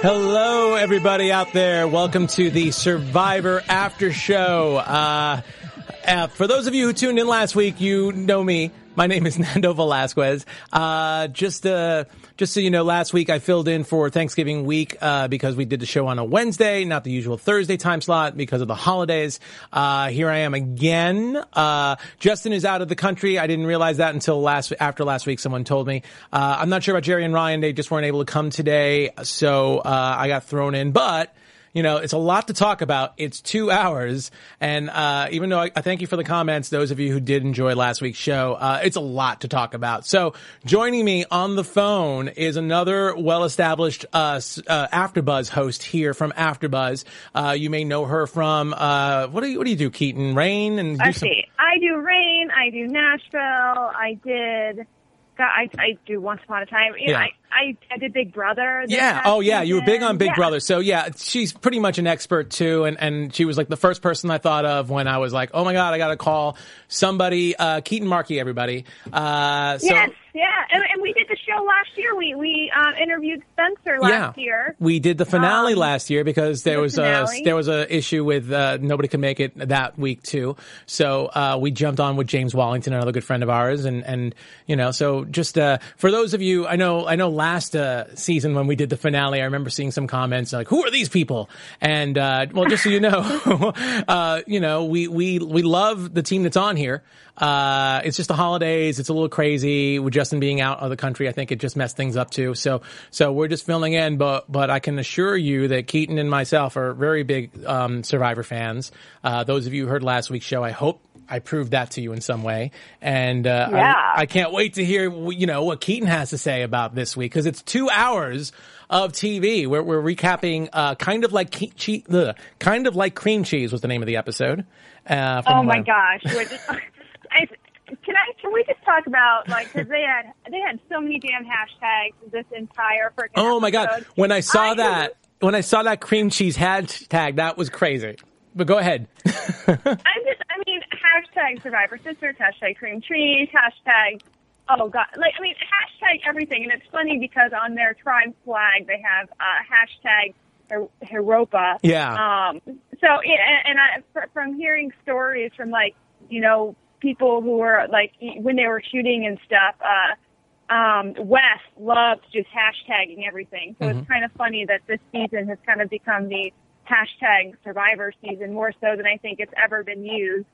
Hello, everybody out there. Welcome to the Survivor After Show. Uh, uh, for those of you who tuned in last week, you know me. My name is Nando Velasquez. Uh, just, uh, just so you know, last week I filled in for Thanksgiving week, uh, because we did the show on a Wednesday, not the usual Thursday time slot because of the holidays. Uh, here I am again. Uh, Justin is out of the country. I didn't realize that until last, after last week someone told me. Uh, I'm not sure about Jerry and Ryan. They just weren't able to come today. So, uh, I got thrown in, but, you know, it's a lot to talk about. It's two hours. And, uh, even though I, I thank you for the comments, those of you who did enjoy last week's show, uh, it's a lot to talk about. So joining me on the phone is another well-established, uh, uh AfterBuzz host here from AfterBuzz. Uh, you may know her from, uh, what do you, what do you do, Keetin? Reign and do some- see. I do Reign. I do Nashville. I did. God, I I do Once Upon a Time. You know, Yeah. I, I I did Big Brother. Yeah. Oh, yeah. You were big on Big Yeah. Brother. So yeah, she's pretty much an expert too. And, and she was like the first person I thought of when I was like, oh my God, I got to call somebody, uh, Keetin Marchi, everybody. Uh, so yes, yeah, and, and we did the show last year. We we um, interviewed Spencer last yeah, year. we did the finale Um, last year because there the was a, there was a issue with, uh, nobody could make it that week too. So, uh, we jumped on with James Wallington, another good friend of ours. And, and, you know, so just, uh, for those of you, I know, I know last, uh, season when we did the finale, I remember seeing some comments like, who are these people? And, uh, well, just so you know, uh, you know, we, we, we love the team that's on here. Uh, it's just the holidays. It's a little crazy with Justin being out of the country. I think it just messed things up too. So, so we're just filling in, but, but I can assure you that Keetin and myself are very big, um, Survivor fans. Uh, those of you who heard last week's show, I hope I proved that to you in some way. And, uh, Yeah. I, I can't wait to hear, you know, what Keetin has to say about this week because it's two hours of TV. We're, we're recapping, uh, kind of like, ke- che- ugh, kind of like cream cheese was the name of the episode. Uh, from, Oh my gosh! I, can I? Can we just talk about like because they had they had so many damn hashtags this entire freaking. Oh my god! When I saw I- that, when I saw that cream cheese hashtag, that was crazy. But go ahead. I'm just, mean, hashtag Survivor Sisters, hashtag Cream Trees, hashtag, oh god, like, I mean, hashtag everything. And it's funny because on their tribe flag, they have uh, hashtag Huyopa. Yeah. Um, so, yeah, and I, from hearing stories from like, you know, people who were like, when they were shooting and stuff, uh, um, Wes loves just hashtagging everything. So Mm-hmm. it's kind of funny that this season has kind of become the hashtag Survivor season more so than I think it's ever been used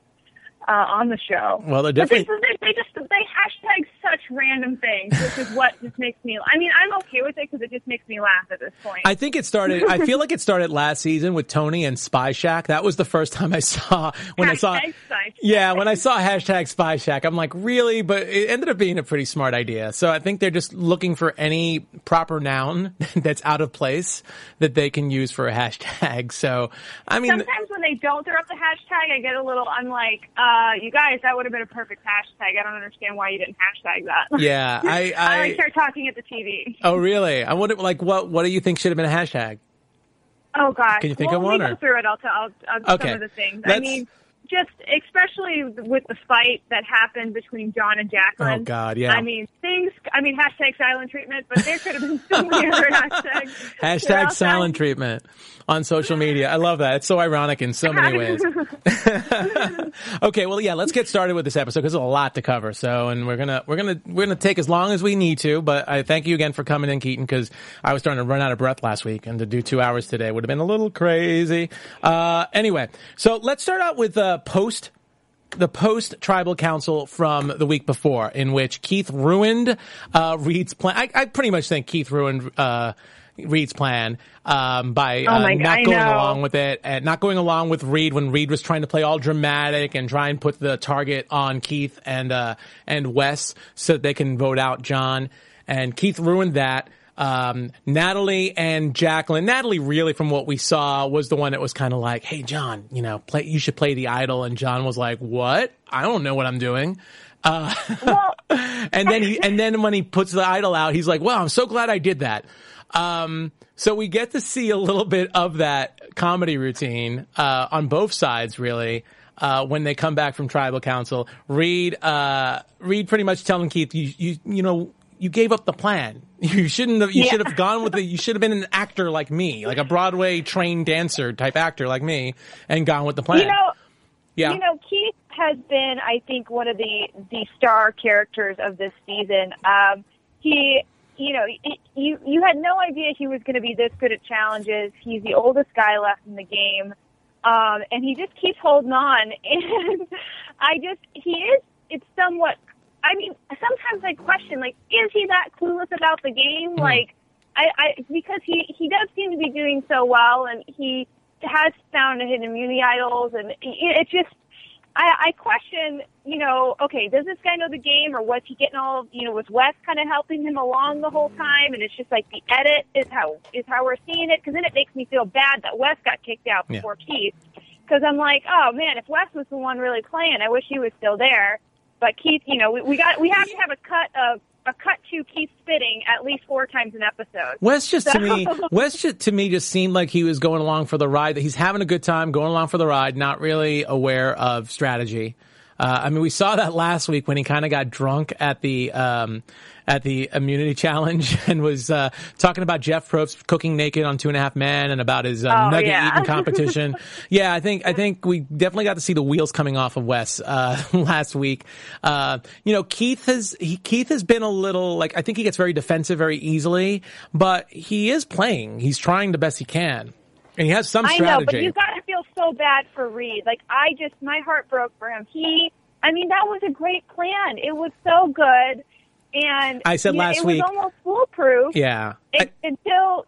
uh, on the show. Well, they, definitely- they, they just they hashtag such random things, which is what just makes me. I mean, I'm okay with it because it just makes me laugh at this point. I think it started. I feel like it started last season with Tony and Spy Shack. That was the first time I saw when I saw. Yeah, when I saw hashtag Spy Shack, I'm like, really? But it ended up being a pretty smart idea. So I think they're just looking for any proper noun that's out of place that they can use for a hashtag. So I mean, Sometimes they don't throw up the hashtag, I get a little. I'm like, uh, you guys, that would have been a perfect hashtag. I don't understand why you didn't hashtag that. yeah, I. I I don't talking at the TV. oh, really? I wonder, like, what? What do you think should have been a hashtag? Oh gosh. Can you think well, of one, Let or- go through it. I'll tell I'll, I'll Okay. some of the things. I Let's- mean, just especially with the fight that happened between John and Jacqueline. Oh, God, yeah. I mean, things. I mean, hashtag silent treatment, but there could have been so many other hashtags. Hashtag silent treatment on social media. I love that. It's so ironic in so many ways. okay, well, yeah, let's get started with this episode because there's a lot to cover. So, and we're gonna we're gonna we're gonna take as long as we need to. But I thank you again for coming in, Keetin, because I was starting to run out of breath last week, and to do two hours today would have been a little crazy. Uh, anyway, so let's start out with uh, post the post tribal council from the week before, in which Keith ruined uh, Reed's plan. I, I pretty much think Keith ruined uh, Reed's plan um, by uh, Oh my God, not going along with it and not going along with Reed when Reed was trying to play all dramatic and try and put the target on Keith and uh, and Wes so that they can vote out John. And Keith ruined that. Um, Natalie and Jacqueline. Natalie, really, from what we saw, was the one that was kind of like, "Hey, John, you know, play. You should play the idol." And John was like, "What? I don't know what I'm doing." Uh, and then he, and then when he puts the idol out, he's like, "Well, I'm so glad I did that." Um, so we get to see a little bit of that comedy routine uh, on both sides, really. Uh, when they come back from tribal council, Reed, uh, Reed pretty much telling Keith, you, you, you know, you gave up the plan. You shouldn't have, you Yeah. should have gone with the, you should have been an actor like me, like a Broadway trained dancer type actor like me and gone with the plan. You know, yeah. You know, Keith has been, I think, one of the the star characters of this season. Um, he, you know, he- you you had no idea he was going to be this good at challenges. He's the oldest guy left in the game, um, and he just keeps holding on. And I just, he is. It's somewhat. I mean, sometimes I question, like, is he that clueless about the game? Hmm. Like, I, I because he he does seem to be doing so well, and he has found hidden immunity idols, and it, it just I, I question, you know, okay, does this guy know the game, or was he getting all, of, you know, was Wes kind of helping him along the whole time, and it's just like the edit is how is how we're seeing it, because then it makes me feel bad that Wes got kicked out Yeah. before Keith, because I'm like, oh man, if Wes was the one really playing, I wish he was still there, but Keith, you know, we, we got we have to have a cut of a cut to Keith spitting at least four times an episode. Wes just to me, Wes just, to me just seemed like he was going along for the ride. That he's having a good time, going along for the ride, not really aware of strategy. Uh, I mean, we saw that last week when he kind of got drunk at the um, at the immunity challenge and was uh, talking about Jeff Probst cooking naked on Two and a Half Men and about his uh, Oh, nugget yeah. eating competition. yeah, I think I think we definitely got to see the wheels coming off of Wes uh, last week. Uh, you know, Keith has he, Keith has been a little like I think he gets very defensive very easily, but he is playing. He's trying the best he can, and he has some I strategy. know, but you got so bad for Reed. Like I just, my heart broke for him. He, I mean, that was a great plan. It was so good, and I said you know, it week- was almost foolproof. yeah. it, until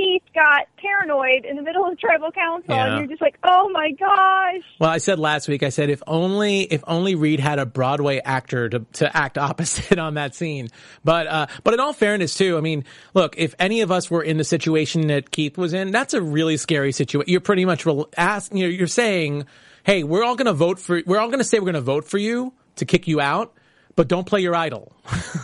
Keith got paranoid in the middle of tribal council, Yeah. and you're just like, oh my gosh. Well, I said last week, I said if only if only Reed had a Broadway actor to to act opposite on that scene. But uh but in all fairness too, I mean, look, if any of us were in the situation that Keith was in, that's a really scary situation. You're pretty much rel- ask, you know, you're saying, "Hey, we're all going to vote for we're all going to say we're going to vote for you to kick you out." But don't play your idol.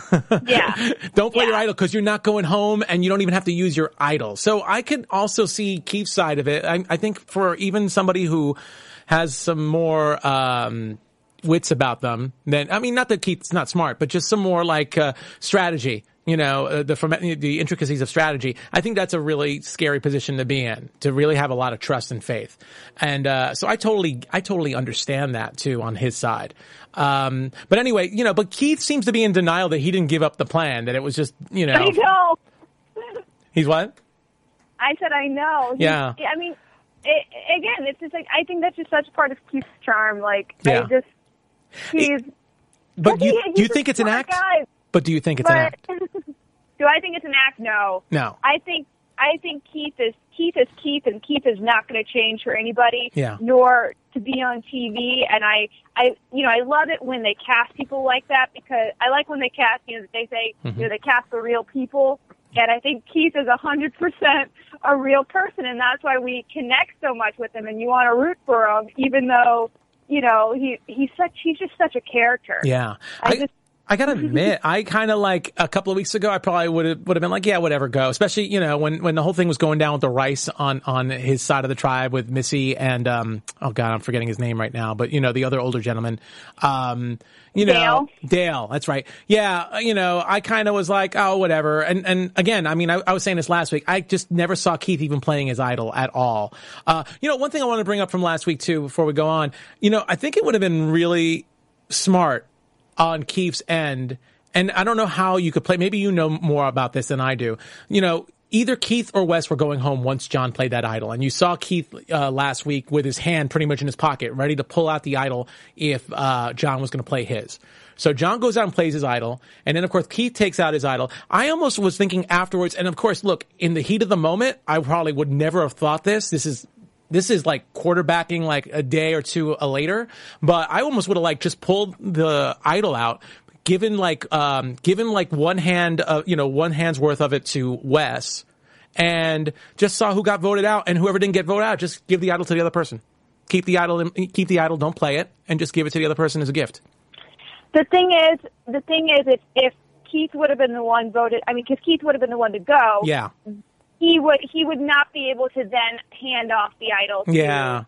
Yeah. don't play your idol because you're not going home and you don't even have to use your idol. So I could also see Keith's side of it. I, I think for even somebody who has some more, um, wits about them then, I mean, not that Keith's not smart, but just some more like, uh, strategy. You know, uh, the, from the intricacies of strategy. I think that's a really scary position to be in, to really have a lot of trust and faith. And, uh, so I totally, I totally understand that too on his side. Um, but anyway, you know, but Keith seems to be in denial that he didn't give up the plan, that it was just, you know. I know. He's what? I said, I know. He- Yeah. I mean, it, again, it's just like I think that's just such part of Keith's charm. Like, Yeah. I just he's. But you he- do you think it's an act? guy, But do you think it's an act? do I think it's an act? No. No. I think I think Keith is Keith is Keith, and Keith is not going to change for anybody. Yeah. Nor to be on TV, and I, I, you know, I love it when they cast people like that because I like when they cast, you know, they say, Mm-hmm. you know, they cast the real people, and I think Keith is a hundred percent a real person, and that's why we connect so much with him, and you want to root for him, even though, you know, he he's such he's just such a character. Yeah. I, I, just I gotta admit, I kind of like a couple of weeks ago, I probably would have would have been like, yeah, whatever, go. Especially you know when when the whole thing was going down with the rice on on his side of the tribe with Missy and um oh god, I'm forgetting his name right now, but you know the other older gentleman, um you know Dale. Dale, that's right, yeah, you know I kind of was like, oh whatever, and and again, I mean, I, I was saying this last week, I just never saw Keith even playing his idol at all. Uh, you know, one thing I want to bring up from last week too, before we go on, you know, I think it would have been really smart on Keith's end, and I don't know how you could play. Maybe you know more about this than I do. You know, either Keith or Wes were going home once John played that idol, and you saw Keith uh, last week with his hand pretty much in his pocket, ready to pull out the idol if uh, John was going to play his. So John goes out and plays his idol, and then of course Keith takes out his idol. I almost was thinking afterwards, and of course, look, in the heat of the moment, I probably would never have thought this. This is this is like quarterbacking like a day or two uh, later, but I almost would have like just pulled the idol out, given like um given like one hand uh, you know one hand's worth of it to Wes, and just saw who got voted out, and whoever didn't get voted out, just give the idol to the other person. Keep the idol, in, keep the idol, don't play it, and just give it to the other person as a gift. The thing is, the thing is, if if Keith would have been the one voted, I mean, because Keith would have been the one to go, Yeah, he would he would not be able to then hand off the idol to, yeah.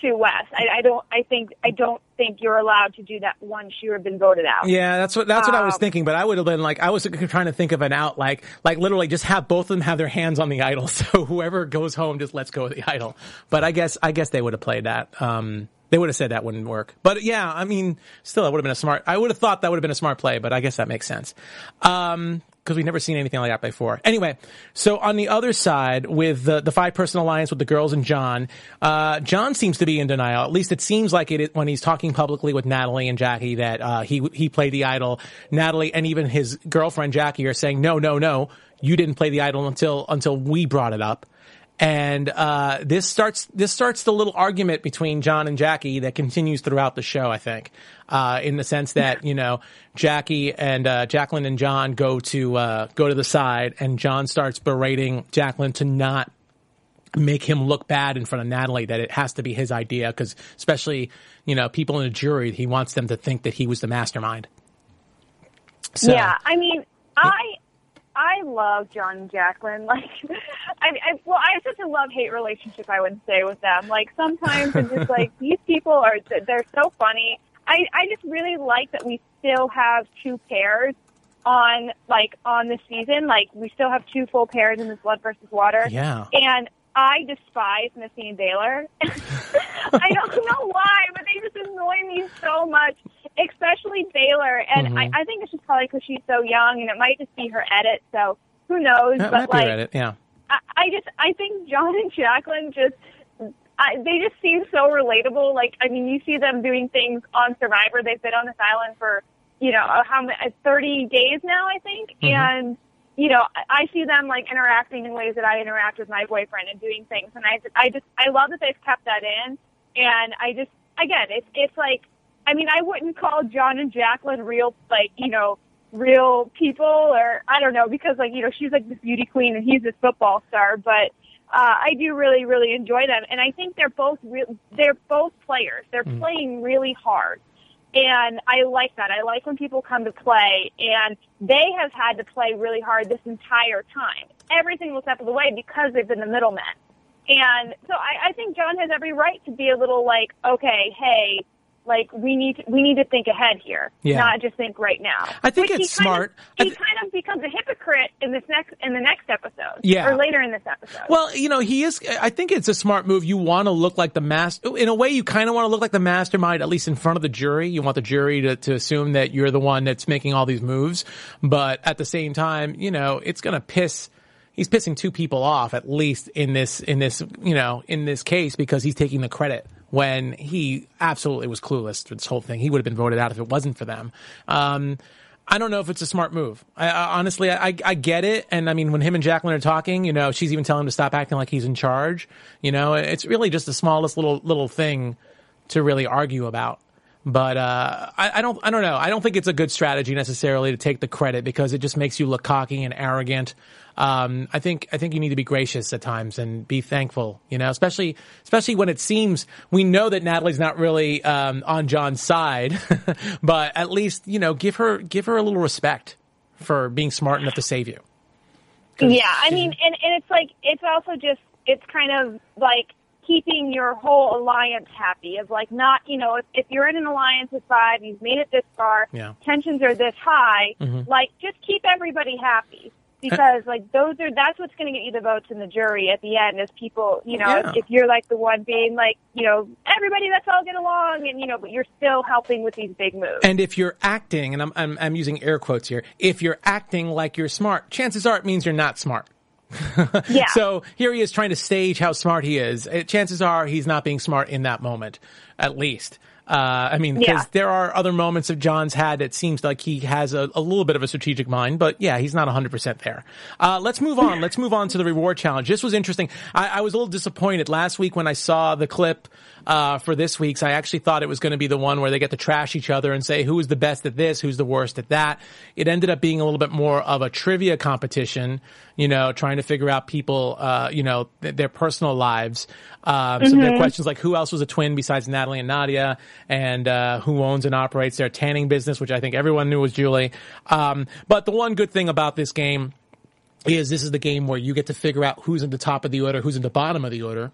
to Wes. I, I don't. I think I don't think you're allowed to do that once you have been voted out. Yeah, that's what that's what I was Um, thinking. But I would have been like, I was trying to think of an out, like like literally just have both of them have their hands on the idol, so whoever goes home just lets go of the idol. But I guess I guess they would have played that. Um, they would have said that wouldn't work. But yeah, I mean, still, that would have been a smart. I would have thought that would have been a smart play, but I guess that makes sense. Um, because we've never seen anything like that before. Anyway, so on the other side, with the, the five person alliance with the girls and John, uh, John seems to be in denial. At least it seems like it is when he's talking publicly with Natalie and Jackie that uh, he he played the idol. Natalie and even his girlfriend Jackie are saying, no, no, no, you didn't play the idol until until we brought it up. And uh, this starts this starts the little argument between John and Jackie that continues throughout the show. I think, uh, in the sense that you know Jackie and uh, Jacqueline and John go to uh, go to the side, and John starts berating Jacqueline to not make him look bad in front of Natalie. That it has to be his idea because, especially you know, people in a jury, he wants them to think that he was the mastermind. So, Yeah, I mean, I I love John and Jacqueline. Like, I, I well, I have such a love hate relationship. I would say with them. Like sometimes it's just like these people are they're so funny. I I just really like that we still have two pairs on like on this season. Like we still have two full pairs in this Blood versus Water. Yeah. And I despise Missy and Baylor. I don't know why, but they just annoy me so much, especially Baylor. And Mm-hmm. I, I think it's just probably because she's so young, and it might just be her edit. So who knows? that but like, Reddit. Yeah. I, I just I think John and Jacqueline just I, they just seem so relatable. Like I mean, you see them doing things on Survivor. They've been on this island for you know uh, how many thirty days now, I think, and you know I, I see them like interacting in ways that I interact with my boyfriend and doing things, and I I just I love that they've kept that in, and I just again it's it's like I mean I wouldn't call John and Jacqueline real like you know real people or I don't know because like you know she's like this beauty queen and he's this football star but uh, I do really really enjoy them. And I think they're both real they're both players. They're playing really hard. And I like that. I like when people come to play. And they have had to play really hard this entire time every single step of the way because they've been the middlemen. And so I, I think John has every right to be a little like okay hey like we need to, we need to think ahead here, Yeah. not just think right now. I think Which it's he kind smart. Of, he th- kind of becomes a hypocrite in this next in the next episode, Yeah. or later in this episode. Well, you know, he is. I think it's a smart move. You want to look like the master. In a way, you kind of want to look like the mastermind, at least in front of the jury. You want the jury to, to assume that you're the one that's making all these moves. But at the same time, you know, it's going to piss. He's pissing two people off at least in this in this you know in this case because he's taking the credit when he absolutely was clueless to this whole thing. He would have been voted out if it wasn't for them. Um, I don't know if it's a smart move. I, I honestly, I, I get it. And I mean, when him and Jacqueline are talking, you know, she's even telling him to stop acting like he's in charge. You know, it's really just the smallest little, little thing to really argue about. But uh, I, I don't I don't know. I don't think it's a good strategy necessarily to take the credit because it just makes you look cocky and arrogant. Um, I think I think you need to be gracious at times and be thankful. You know, especially especially when it seems we know that Natalie's not really um, on John's side, but at least you know give her give her a little respect for being smart enough to save you. Yeah, I mean, and and it's like it's also just it's kind of like keeping your whole alliance happy of like not you know if, if you're in an alliance with five you've made it this far Yeah. tensions are this high Mhm. like just keep everybody happy because like those are that's what's going to get you the votes in the jury at the end is people you know Yeah. if, if you're like the one being like you know everybody let's all get along and you know but you're still helping with these big moves And if you're acting, and I'm, I'm, I'm using air quotes here, if you're acting like you're smart, chances are it means you're not smart. Yeah. So here he is trying to stage how smart he is. Uh, Chances are he's not being smart in that moment, at least. Uh, I mean, because Yeah. there are other moments that John's had that seems like he has a, a little bit of a strategic mind, but yeah, he's not 100% there. Uh, let's move on. Let's move on to the reward challenge. This was interesting. I, I was a little disappointed last week when I saw the clip, uh, for this week's. I actually thought it was going to be the one where they get to trash each other and say who is the best at this, who's the worst at that. It ended up being a little bit more of a trivia competition, you know, trying to figure out people, uh, you know, th- their personal lives. Um, so there are questions like who else was a twin besides Natalie and Nadia, and uh, who owns and operates their tanning business, which I think everyone knew was Julie. Um, but the one good thing about this game is this is the game where you get to figure out who's in the top of the order, who's in the bottom of the order.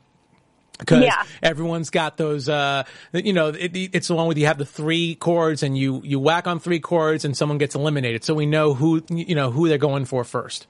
Because Yeah. everyone's got those, uh, you know, it, it's the one where you have the three chords and you, you whack on three chords and someone gets eliminated. So we know who, you know, who they're going for first.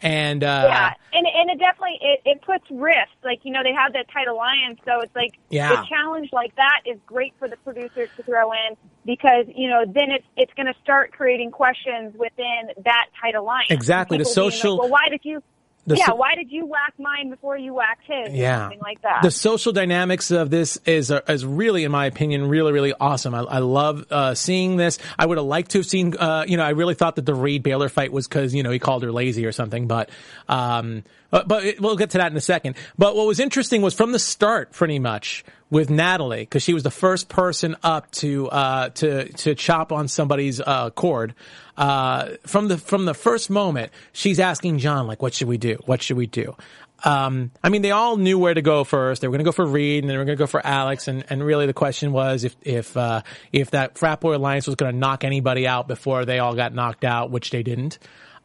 And, uh, Yeah, and and it definitely it, it puts risk. Like you know they have that tight alliance, so it's like Yeah. the challenge like that is great for the producers to throw in because you know then it's it's going to start creating questions within that tight alliance. Exactly, the being like, social- well, why did you? The yeah, so- why did you whack mine before you whacked his? Yeah. something like that. The social dynamics of this is uh, is really, in my opinion, really really awesome. I, I love uh, seeing this. I would have liked to have seen. Uh, you know, I really thought that the Reed Baylor fight was because you know he called her lazy or something. But um, but, but it, we'll get to that in a second. But what was interesting was from the start, pretty much with Natalie, because she was the first person up to uh, to to chop on somebody's uh, cord. Uh, from the from the first moment, she's asking John like, "What should we do? What should we do?" Um, I mean, they all knew where to go first. They were going to go for Reed, and then they were going to go for Alex, and, and really the question was if if uh, if that frat boy alliance was going to knock anybody out before they all got knocked out, which they didn't.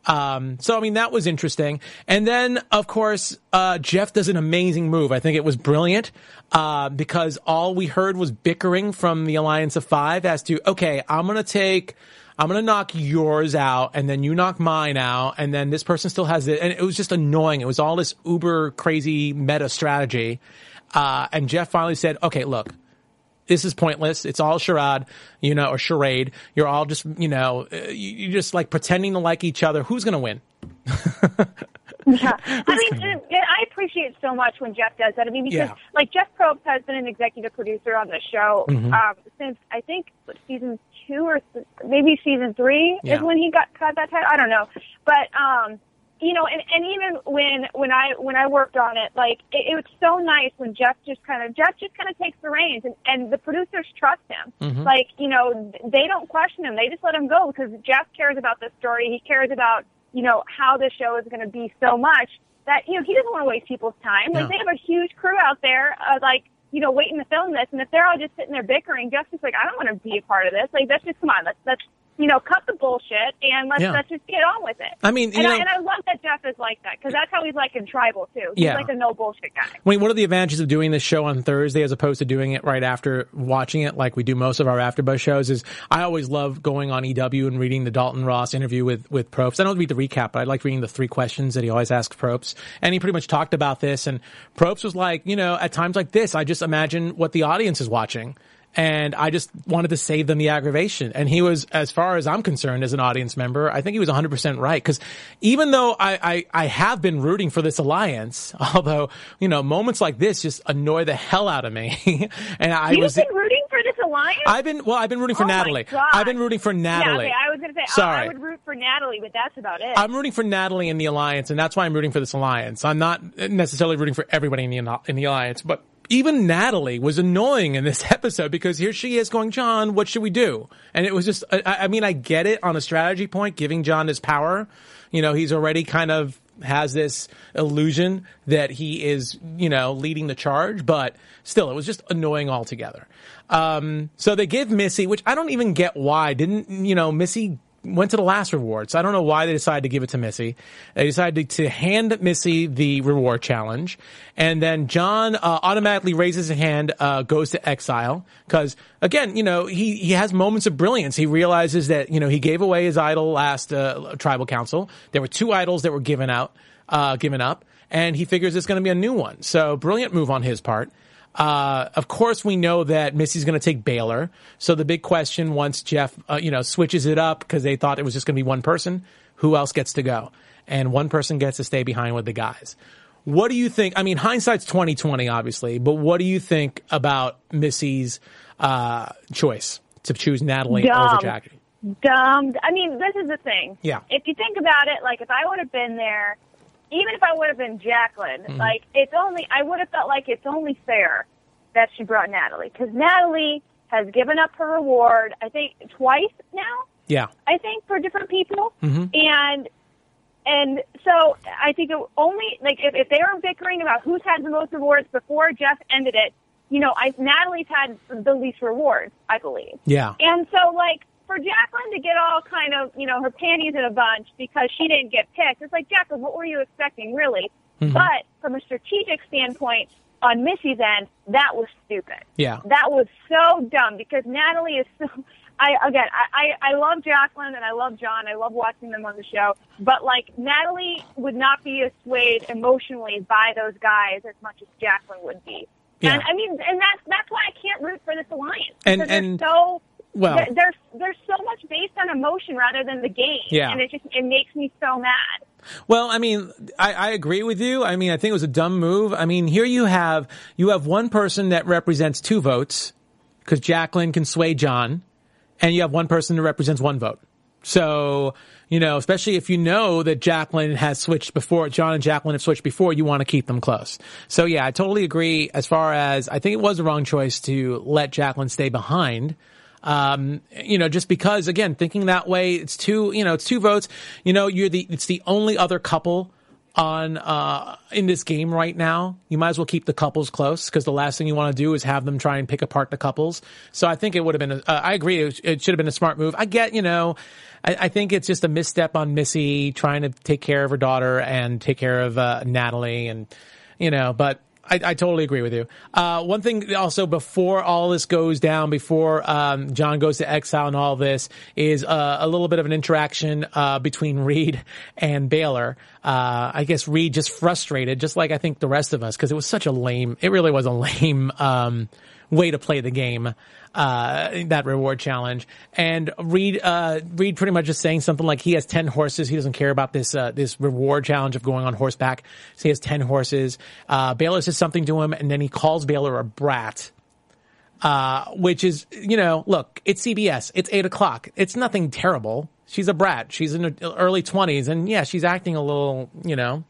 Um, so I mean that was interesting. And then of course, uh, Jeff does an amazing move. I think it was brilliant, uh, because all we heard was bickering from the Alliance of Five as to, okay, I'm gonna take, I'm gonna knock yours out and then you knock mine out and then this person still has it. And it was just annoying. It was all this uber crazy meta strategy. Uh, and Jeff finally said, okay, look, this is pointless. It's all charade, you know, or charade. You're all just, you know, uh, you- you're just like pretending to like each other. Who's going to win? Yeah, I mean, I appreciate so much when Jeff does that. I mean, because Yeah. like Jeff Probst has been an executive producer on the show Mm-hmm. um, since I think season two or th- maybe season three Yeah. is when he got got that title. I don't know, but um, you know, and, and even when when I when I worked on it, like it, it was so nice when Jeff just kind of Jeff just kind of takes the reins, and, and the producers trust him. Mm-hmm. Like you know, they don't question him; they just let him go because Jeff cares about the story. He cares about you know how the show is going to be so much that you know he doesn't want to waste people's time. Like No. they have a huge crew out there, uh, like you know, waiting to film this, and if they're all just sitting there bickering, Jeff's just like, I don't want to be a part of this. Like, let's just come on, let's let's you know, cut the bullshit and let's Yeah. let's just get on with it. I mean, you and, know- I, and I love Jeff is like that because that's how he's like in Tribal too. He's Yeah. like a no bullshit guy. I mean, one of the advantages of doing this show on Thursday as opposed to doing it right after watching it like we do most of our AfterBuzz shows is I always love going on EW and reading the Dalton Ross interview with, with Probst. I don't read the recap, but I like reading the three questions that he always asks Probst. And he pretty much talked about this and Probst was like, you know, at times like this, I just imagine what the audience is watching. And I just wanted to save them the aggravation. And he was, as far as I'm concerned as an audience member, I think he was 100% right. Cause even though I, I, I have been rooting for this alliance, although, you know, moments like this just annoy the hell out of me. and I You've was, been rooting for this alliance. I've been, well, I've been rooting for Oh Natalie. I've been rooting for Natalie. Yeah, okay, I was gonna say I- Sorry. I would root for Natalie, but that's about it. I'm rooting for Natalie in the alliance, and that's why I'm rooting for this alliance. I'm not necessarily rooting for everybody in the in the alliance, but even Natalie was annoying in this episode because here she is going, John, what should we do? And it was just, I, I mean, I get it on a strategy point, giving John his power. You know, he's already kind of has this illusion that he is, you know, leading the charge, but still, it was just annoying altogether. Um, so they give Missy, which I don't even get why. Didn't, you know, Missy went to the last reward. So I don't know why they decided to give it to Missy. They decided to hand Missy the reward challenge. And then John uh, automatically raises his hand, uh, goes to exile. Cause again, you know, he, he has moments of brilliance. He realizes that, you know, he gave away his idol last uh, tribal council. There were two idols that were given out, uh, given up. And he figures it's going to be a new one. So brilliant move on his part. Uh, of course, we know that Missy's going to take Baylor. So the big question, once Jeff, uh, you know, switches it up because they thought it was just going to be one person, who else gets to go? And one person gets to stay behind with the guys. What do you think? I mean, hindsight's twenty twenty, obviously, but what do you think about Missy's uh, choice to choose Natalie Dumb. over Jackie? Dumb. I mean, this is the thing. Yeah. If you think about it, like if I would have been there, even if I would have been Jacqueline, Mm-hmm. like it's only I would have felt like it's only fair that she brought Natalie because Natalie has given up her reward. I think twice now. Yeah, I think for different people, Mm-hmm. and and so I think it only like if, if they were bickering about who's had the most rewards before Jeff ended it, you know, I Natalie's had the least rewards, I believe. yeah, And so, like, for Jacqueline to get all kind of, you know, her panties in a bunch because she didn't get picked, it's like, Jacqueline, what were you expecting, really? Mm-hmm. But from a strategic standpoint, on Missy's end, that was stupid. yeah. That was so dumb because Natalie is so. I again, I, I I love Jacqueline and I love John. I love watching them on the show. But like Natalie would not be swayed emotionally by those guys as much as Jacqueline would be. Yeah. And I mean, and that's that's why I can't root for this alliance And- and- so. Well- they're, they're they're so much based on emotion rather than the game. Yeah. and it just it makes me so mad. Well, I mean, I, I agree with you. I mean, I think it was a dumb move. I mean, here you have you have one person that represents two votes because Jacqueline can sway John, and you have one person that represents one vote. So, you know, especially if you know that Jacqueline has switched before, John and Jacqueline have switched before, you want to keep them close. So yeah, I totally agree as far as I think it was the wrong choice to let Jacqueline stay behind. Um, you know, just because again, thinking that way, it's two, you know, it's two votes. You know, you're the, it's the only other couple on, uh, in this game right now. You might as well keep the couples close because the last thing you want to do is have them try and pick apart the couples. So I think it would have been, a, uh, I agree, it, it should have been a smart move. I get, you know, I, I think it's just a misstep on Missy trying to take care of her daughter and take care of, uh, Natalie and, you know, but I, I totally agree with you. Uh, one thing also before all this goes down, before um, John goes to exile and all this, is uh, a little bit of an interaction uh, between Reed and Baylor. Uh, I guess Reed just frustrated, just like I think the rest of us, because it was such a lame. It really was a lame um, way to play the game. Uh, that reward challenge and Reed, uh, Reed pretty much is saying something like he has 10 horses. He doesn't care about this, uh, this reward challenge of going on horseback. So he has 10 horses. Uh, Baylor says something to him and then he calls Baylor a brat. Uh, which is, you know, look, it's CBS. It's eight o'clock. It's nothing terrible. She's a brat. She's in her early twenties and yeah, she's acting a little, you know,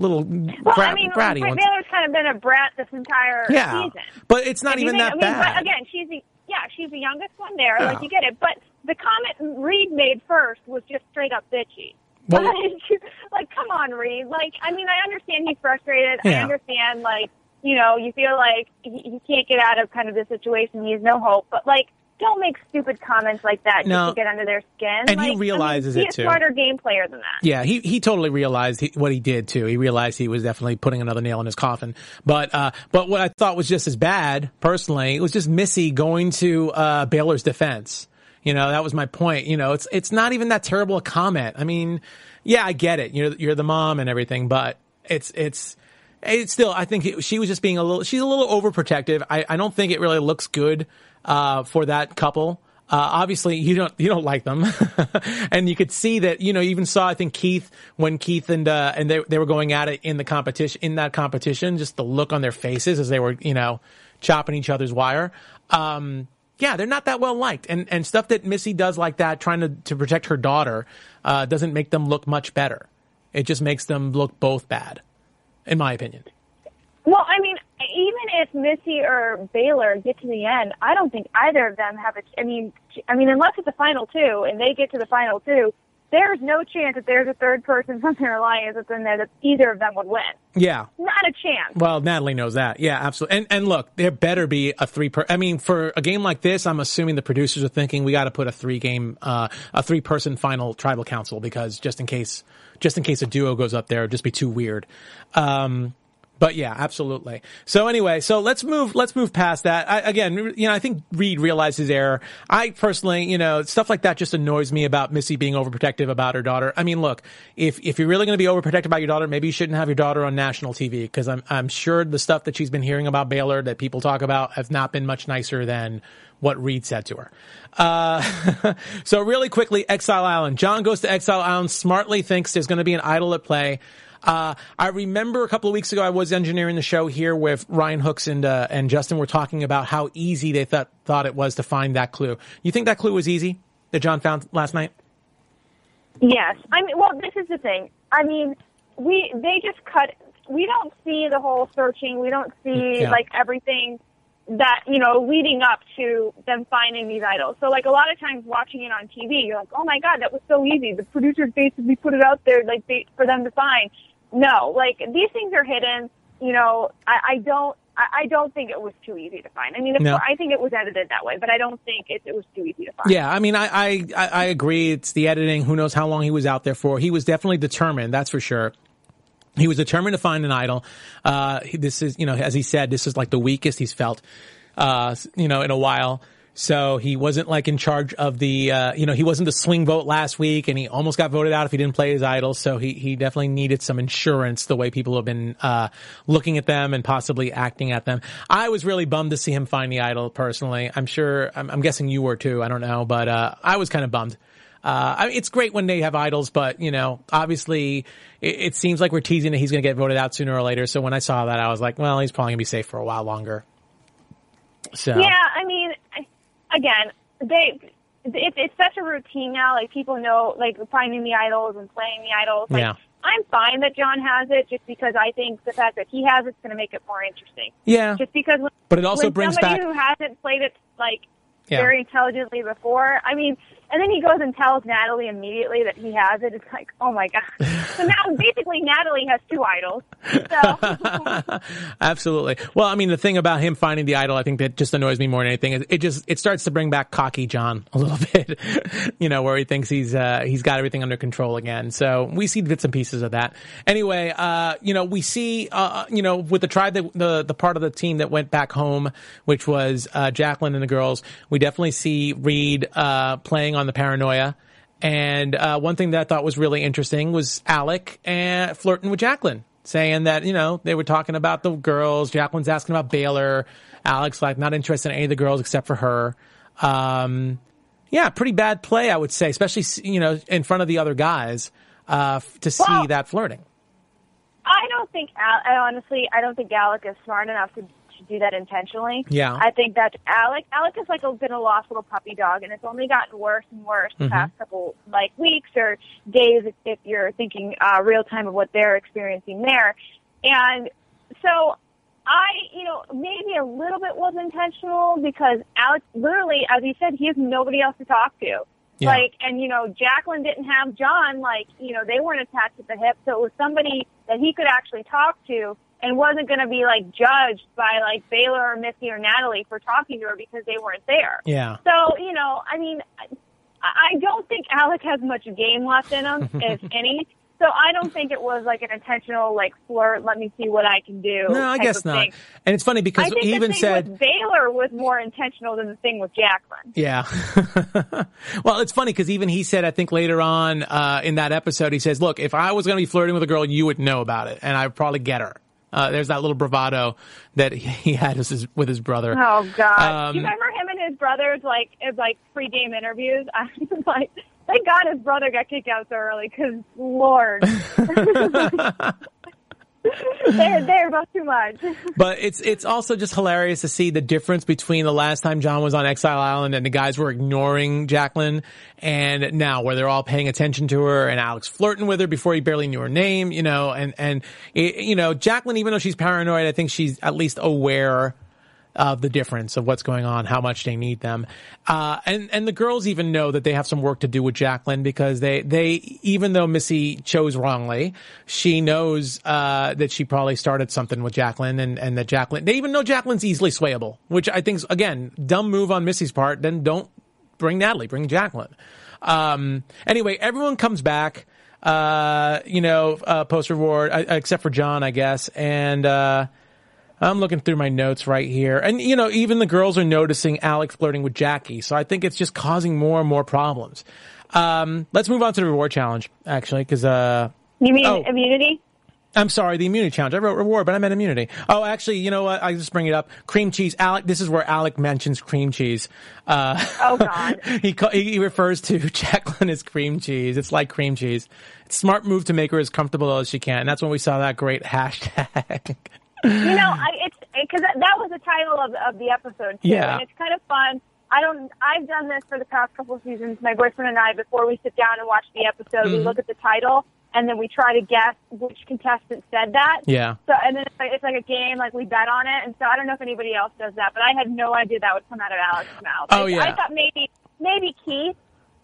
little Well, brat, I mean, bratty. Baylor's kind of been a brat this entire season. yeah, season. but it's not If even think- that I mean, bad. But again, she's the yeah, she's the youngest one there. Yeah. Like you get it. But the comment Reed made first was just straight up bitchy. Well- Like, like, come on, Reed. Like, I mean, I understand he's frustrated. Yeah. I understand, like, you know, you feel like he, he can't get out of kind of the situation. He has no hope. But like, don't make stupid comments like that No. just to get under their skin. And he realizes I mean, it, be too. a smarter game player than that. Yeah, he he totally realized he, what he did too. He realized he was definitely putting another nail in his coffin. But uh, but what I thought was just as bad, personally, it was just Missy going to uh, Baylor's defense. You know, that was my point. You know, it's it's not even that terrible a comment. I mean, yeah, I get it. You're you're the mom and everything, but it's it's. It's still, I think it, she was just being a little, she's a little overprotective. I, I don't think it really looks good, uh, for that couple. Uh, obviously you don't, you don't like them. and you could see that, you know, you even saw, I think Keith, when Keith and, uh, and they, they were going at it in the competition, in that competition, just the look on their faces as they were, you know, chopping each other's wire. Um, yeah, they're not that well liked. And, and stuff that Missy does like that, trying to, to protect her daughter, uh, doesn't make them look much better. It just makes them look both bad, in my opinion. Well, I mean, even if Missy or Baylor get to the end, I don't think either of them have a. I mean, I mean, unless it's a final two and they get to the final two, there's no chance that there's a third person from their alliance that's in there that either of them would win. Yeah. Not a chance. Well, Natalie knows that. Yeah, absolutely. And and look, there better be a three per. I mean, for a game like this, I'm assuming the producers are thinking we got to put a three game, uh, a three person final tribal council because just in case, just in case a duo goes up there, it'd just be too weird. Um, but yeah, absolutely. So anyway, so let's move, let's move past that. I, again, you know, I think Reed realized his error. I personally, you know, stuff like that just annoys me about Missy being overprotective about her daughter. I mean, look, if, if you're really going to be overprotective about your daughter, maybe you shouldn't have your daughter on national TV because I'm, I'm sure the stuff that she's been hearing about Baylor that people talk about has not been much nicer than what Reed said to her. Uh, so really quickly, Exile Island. John goes to Exile Island, smartly thinks there's going to be an idol at play. Uh, I remember a couple of weeks ago I was engineering the show here with Ryan Hooks and uh, and Justin were talking about how easy they thought thought it was to find that clue. You think that clue was easy that John found last night? Yes. I mean, well, this is the thing. I mean, we they just cut. We don't see the whole searching. We don't see Yeah. like everything that you know leading up to them finding these idols. So like a lot of times watching it on TV, you're like, oh my god, that was so easy. The producers basically put it out there like they, for them to find. No, like these things are hidden. You know, I, I don't. I I don't think it was too easy to find. I mean, No. course, I think it was edited that way, but I don't think it, it was too easy to find. Yeah, I mean, I, I, I I agree. It's the editing. Who knows how long he was out there for? He was definitely determined. That's for sure. He was determined to find an idol. Uh, this is, you know, as he said, this is like the weakest he's felt, uh, you know, in a while. So he wasn't like in charge of the, uh, you know, he wasn't the swing vote last week and he almost got voted out if he didn't play his idol. So he, he definitely needed some insurance the way people have been, uh, looking at them and possibly acting at them. I was really bummed to see him find the idol personally. I'm sure, I'm, I'm guessing you were too. I don't know, but, uh, I was kind of bummed. Uh, I mean, it's great when they have idols, but you know, obviously, it, it seems like we're teasing that he's going to get voted out sooner or later. So when I saw that, I was like, well, he's probably going to be safe for a while longer. So Yeah, again, they it, it's such a routine now. Like people know, like finding the idols and playing the idols. Like, Yeah. I'm fine that John has it, just because I think the fact that he has it's going to make it more interesting. yeah, Just because, when, but it also brings somebody back. who hasn't played it like Yeah. very intelligently before, I mean, and then he goes and tells Natalie immediately that he has it. It's like, oh my god! So now basically Natalie has two idols. So. Absolutely. Well, I mean, the thing about him finding the idol, I think that just annoys me more than anything. is It just it starts to bring back cocky John a little bit, you know, where he thinks he's uh, he's got everything under control again. So we see bits and pieces of that. Anyway, uh, you know, we see, uh, you know, with the tribe that the the part of the team that went back home, which was uh, Jacqueline and the girls, we definitely see Reed uh, playing on the paranoia. And uh, one thing that I thought was really interesting was Alec and flirting with Jacqueline, saying that you know they were talking about the girls. Jacqueline's asking about Baylor. Alex like not interested in any of the girls except for her. Um, yeah, pretty bad play, I would say, especially you know in front of the other guys uh, to see Well- that flirting. I don't think, Al- I honestly, I don't think Alec is smart enough to, to do that intentionally. Yeah. I think that Alec, Alec is like a, been a lost little puppy dog, and it's only gotten worse and worse the past couple like weeks or days, if, if you're thinking uh, real time of what they're experiencing there. And so, I, you know, maybe a little bit was intentional because Alex, literally, as he said, he has nobody else to talk to. Yeah. Like, and you know, Jacqueline didn't have John. Like, you know, they weren't attached at the hip, so it was somebody that he could actually talk to, and wasn't going to be like judged by like Baylor or Missy or Natalie for talking to her because they weren't there. Yeah. So, you know, I mean, I, don't think Alec has much game left in him, if any. So I don't think it was like an intentional like flirt. Let me see what I can do. No, I guess not. thing. And it's funny because he even said Baylor was more intentional than the thing with Jacqueline. Yeah. well, it's funny because even he said, I think later on uh, in that episode, he says, "Look, if I was going to be flirting with a girl, you would know about it, and I'd probably get her." Uh, there's that little bravado that he had with his, with his brother. Oh God! Um, Do you remember him and his brothers like in, like pre-game interviews? I'm like, thank God his brother got kicked out so early because Lord. they're they're both too much. But it's it's also just hilarious to see the difference between the last time John was on Exile Island and the guys were ignoring Jacqueline, and now where they're all paying attention to her and Alex flirting with her before he barely knew her name, you know, and and it, you know Jacqueline, even though she's paranoid, I think she's at least aware of the difference of what's going on, how much they need them. Uh, and, and the girls even know that they have some work to do with Jacqueline because they, they, even though Missy chose wrongly, she knows, uh, that she probably started something with Jacqueline and, and that Jacqueline, they even know Jacqueline's easily swayable, which I think is, again, dumb move on Missy's part. Then don't bring Natalie, bring Jacqueline. Um, anyway, everyone comes back, uh, you know, uh, post reward, uh, except for John, I guess. And, uh, I'm looking through my notes right here. And, you know, even the girls are noticing Alex flirting with Jackie. So I think it's just causing more and more problems. Um, let's move on to the reward challenge, actually, because, uh, You mean Oh. immunity? I'm sorry, the immunity challenge. I wrote reward, but I meant immunity. Oh, actually, you know what? I just bring it up. Cream cheese. Alec, this is where Alec mentions cream cheese. Uh, Oh God. he, he refers to Jacqueline as cream cheese. It's like cream cheese. It's smart move to make her as comfortable as she can. And that's when we saw that great hashtag. You know, I, it's because that that was the title of of the episode too, Yeah. and it's kind of fun. I don't. I've done this for the past couple of seasons. My boyfriend and I, before we sit down and watch the episode, Mm-hmm. we look at the title and then we try to guess which contestant said that. yeah. So, and then it's like, it's like a game, like we bet on it. And so I don't know if anybody else does that, but I had no idea that would come out of Alex's mouth. Oh, yeah. I thought maybe maybe Keith.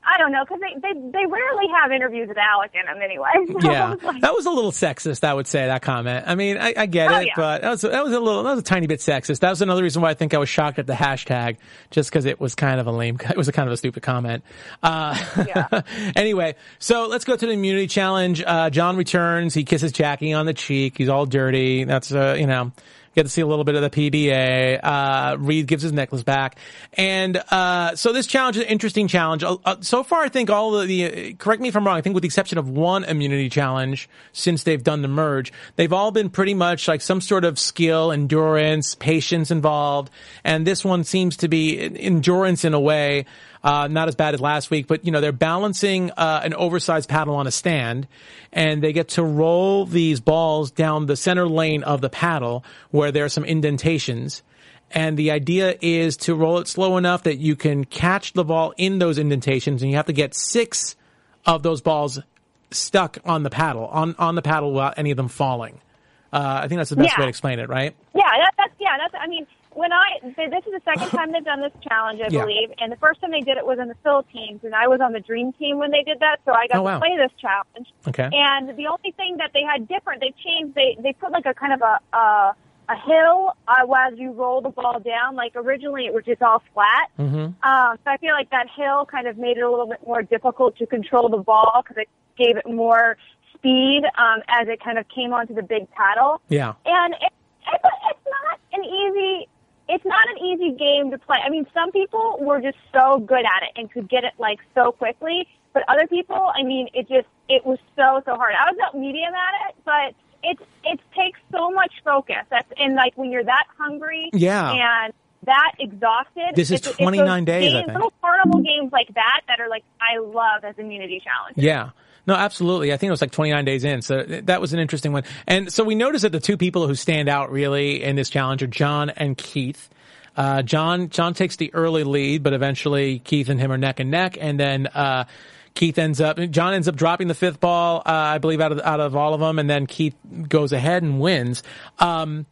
I don't know because they, they they rarely have interviews with Alec in them anyway. So Yeah, was like, that was a little sexist. I would say that comment. I mean, I, I get Oh, it, yeah. but that was that was a little that was a tiny bit sexist. That was another reason why I think I was shocked at the hashtag, just because it was kind of a lame. It was a kind of a stupid comment. Uh, Yeah. anyway, so let's go to the immunity challenge. Uh, John returns. He kisses Jackie on the cheek. He's all dirty. That's uh, you know. Get to see a little bit of the PDA. Uh, Reed gives his necklace back, and uh, so this challenge is an interesting challenge. Uh, uh, so far, I think all of the. Uh, correct me if I'm wrong. I think with the exception of one immunity challenge since they've done the merge, they've all been pretty much like some sort of skill, endurance, patience involved, and this one seems to be endurance in a way. Uh, not as bad as last week, but you know they're balancing uh, an oversized paddle on a stand, and they get to roll these balls down the center lane of the paddle where there are some indentations. And the idea is to roll it slow enough that you can catch the ball in those indentations, and you have to get six of those balls stuck on the paddle, on on the paddle without any of them falling. Uh, I think that's the best Yeah. way to explain it, right? Yeah, that, that's yeah. That's I mean, when I this is the second time they've done this challenge, I Yeah. believe, and the first time they did it was in the Philippines, and I was on the dream team when they did that, so I got Oh, wow. to play this challenge. Okay. And the only thing that they had different, they changed. They they put like a kind of a a, a hill uh, as you roll the ball down. Like originally it was just all flat. Mm-hmm. Um, so I feel like that hill kind of made it a little bit more difficult to control the ball because it gave it more speed um, as it kind of came onto the big paddle. Yeah. And it, it's, it's not an easy, it's not an easy game to play. I mean, some people were just so good at it and could get it like so quickly, but other people, I mean, it just, it was so, so hard. I was not medium at it, but it, it takes so much focus. That's, and like when you're that hungry Yeah. and that exhausted. This is it's- it's 29 those days, I games, think. Little carnival games like that that are like, I love as immunity challenges. Yeah. No, absolutely. I think it was like 29 days in. So that was an interesting one. And so we noticed that the two people who stand out really in this challenge are John and Keith. Uh, John, John takes the early lead, but eventually Keith and him are neck and neck. And then, uh, Keith ends up, John ends up dropping the fifth ball, uh, I believe out of, out of all of them. And then Keith goes ahead and wins. Um,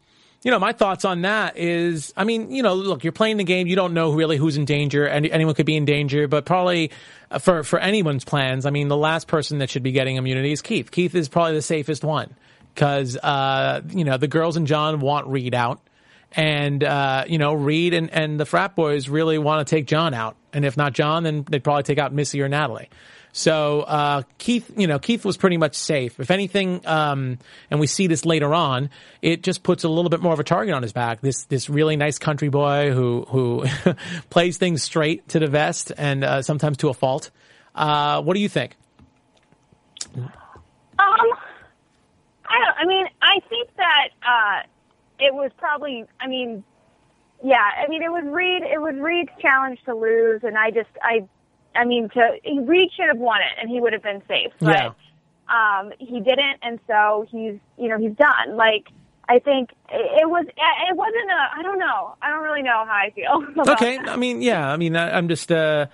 you know, my thoughts on that is, I mean, you know, look, you're playing the game. You don't know really who's in danger. Any, anyone could be in danger, but probably uh, for, for anyone's plans, I mean, the last person that should be getting immunity is Keith. Keith is probably the safest one because, uh, you know, the girls and John want Reed out. And, uh, you know, Reed and, and the frat boys really want to take John out. And if not John, then they'd probably take out Missy or Natalie. So, uh, Keith, you know, Keith was pretty much safe. If anything, um, and we see this later on, it just puts a little bit more of a target on his back. This, this really nice country boy who, who plays things straight to the vest and, uh, sometimes to a fault. Uh, what do you think? Um, I don't. I mean, I think that uh, it was probably. I mean, yeah. I mean, it was Reed. It was Reed's challenge to lose, and I just, I, I mean, to Reed should have won it, and he would have been safe. But Yeah. Um, he didn't, and so he's you know he's done. Like I think it, was it wasn't a I don't know I don't really know how I feel. About Okay, that. I mean, yeah, I mean, I, I'm just, uh,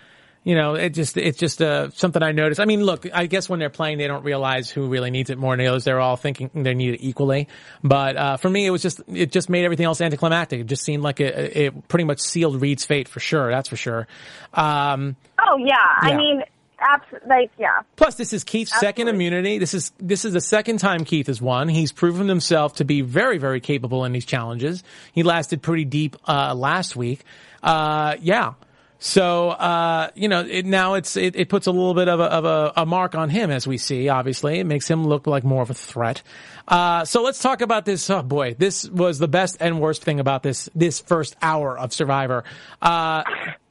you know, it just, it's just uh, something I noticed. I mean, look, I guess when they're playing, they don't realize who really needs it more than the others. They're all thinking they need it equally. But uh, for me, it was just, it just made everything else anticlimactic. It just seemed like it, it pretty much sealed Reed's fate for sure. That's for sure. Um, Oh yeah, Yeah. I mean, abs- like yeah. Plus, this is Keith's second immunity. This is this is the second time Keith has won. He's proven himself to be very, very capable in these challenges. He lasted pretty deep uh, last week. Uh, yeah. So uh, you know, it, now it's it, it puts a little bit of a, of a, a mark on him, as we see. Obviously, it makes him look like more of a threat. Uh, so let's talk about this. Oh boy, this was the best and worst thing about this this first hour of Survivor. Uh,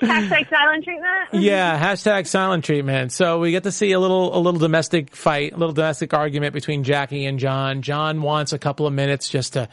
Hashtag silent treatment. yeah, hashtag silent treatment. So we get to see a little a little domestic fight, a little domestic argument between Jackie and John. John wants a couple of minutes just to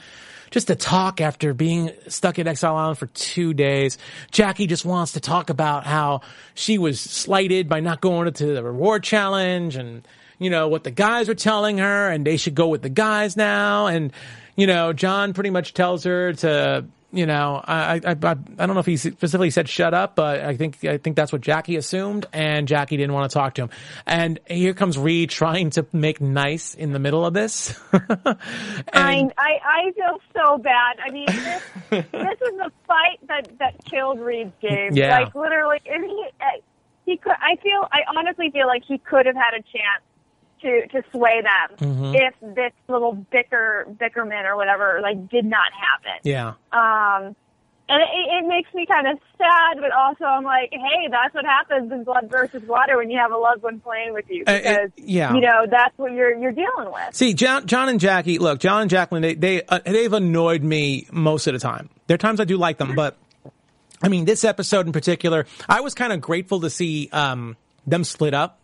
just to talk after being stuck at Exile Island for two days. Jackie just wants to talk about how she was slighted by not going to the reward challenge and you know what the guys were telling her and they should go with the guys now and you know John pretty much tells her to you know, I, I, I, I don't know if he specifically said shut up, but I think, I think that's what Jackie assumed, and Jackie didn't want to talk to him. And here comes Reed trying to make nice in the middle of this. I, and, I I feel so bad. I mean, this, this is the fight that that killed Reed's game. Yeah. Like literally, and he uh, he could. I feel. I honestly feel like he could have had a chance to to sway them Mm-hmm. if this little bicker bickerman or whatever like did not happen. yeah. Um, and it, it makes me kind of sad, but also I'm like, hey, that's what happens in blood versus water when you have a loved one playing with you Uh, it- because yeah. you know that's what you're you're dealing with. See, John, John and Jackie, look, John and Jacqueline, they, they, uh, they've annoyed me most of the time. There are times I do like them, but I mean, this episode in particular, I was kind of grateful to see, um, them split up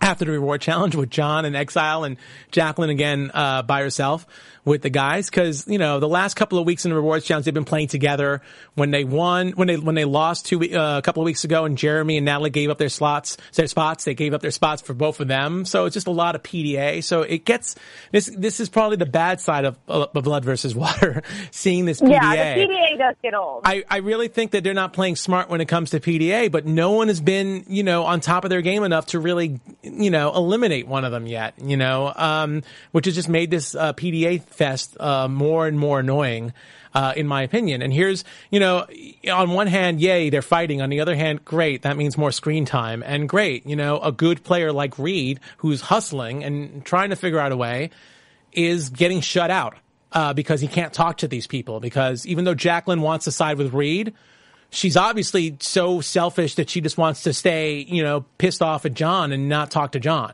after the reward challenge with John and Exile and Jacqueline again, uh, by herself with the guys. Cause, you know, the last couple of weeks in the rewards challenge, they've been playing together. When they won, when they, when they lost two, uh, a couple of weeks ago and Jeremy and Natalie gave up their slots, their spots, they gave up their spots for both of them. So it's just a lot of PDA. So it gets, this, this is probably the bad side of, of Blood versus Water, seeing this PDA. Yeah, the PDA does get old. I, I really think that they're not playing smart when it comes to PDA, but no one has been, you know, on top of their game enough to really, you know, eliminate one of them yet, you know, um, which has just made this uh, PDA fest uh, more and more annoying. Uh, in my opinion. And here's, you know, on one hand, yay, they're fighting. On the other hand, great. That means more screen time. And great, you know, a good player like Reed, who's hustling and trying to figure out a way, is getting shut out uh, because he can't talk to these people. Because even though Jacqueline wants to side with Reed, she's obviously so selfish that she just wants to stay, you know, pissed off at John and not talk to John.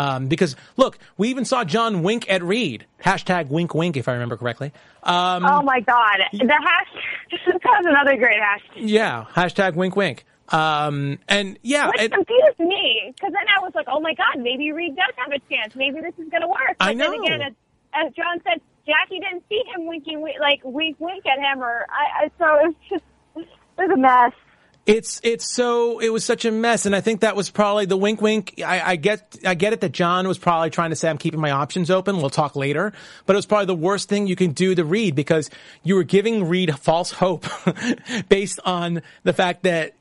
Um, because look, we even saw John wink at Reed. Hashtag wink wink, if I remember correctly. Um, oh my god, the hash. that was another great hashtag. yeah, hashtag wink wink. Um, and yeah, Which it- confused me because then I was like, oh my god, maybe Reed does have a chance. Maybe this is going to work. But I know. Then again, as, as John said, Jackie didn't see him winking, like wink wink at him, or I, I so it was just it was a mess. It's it's so it was such a mess, and I think that was probably the wink wink. I, I get I get it that John was probably trying to say I'm keeping my options open. We'll talk later, but it was probably the worst thing you can do to Reed because you were giving Reed false hope based on the fact that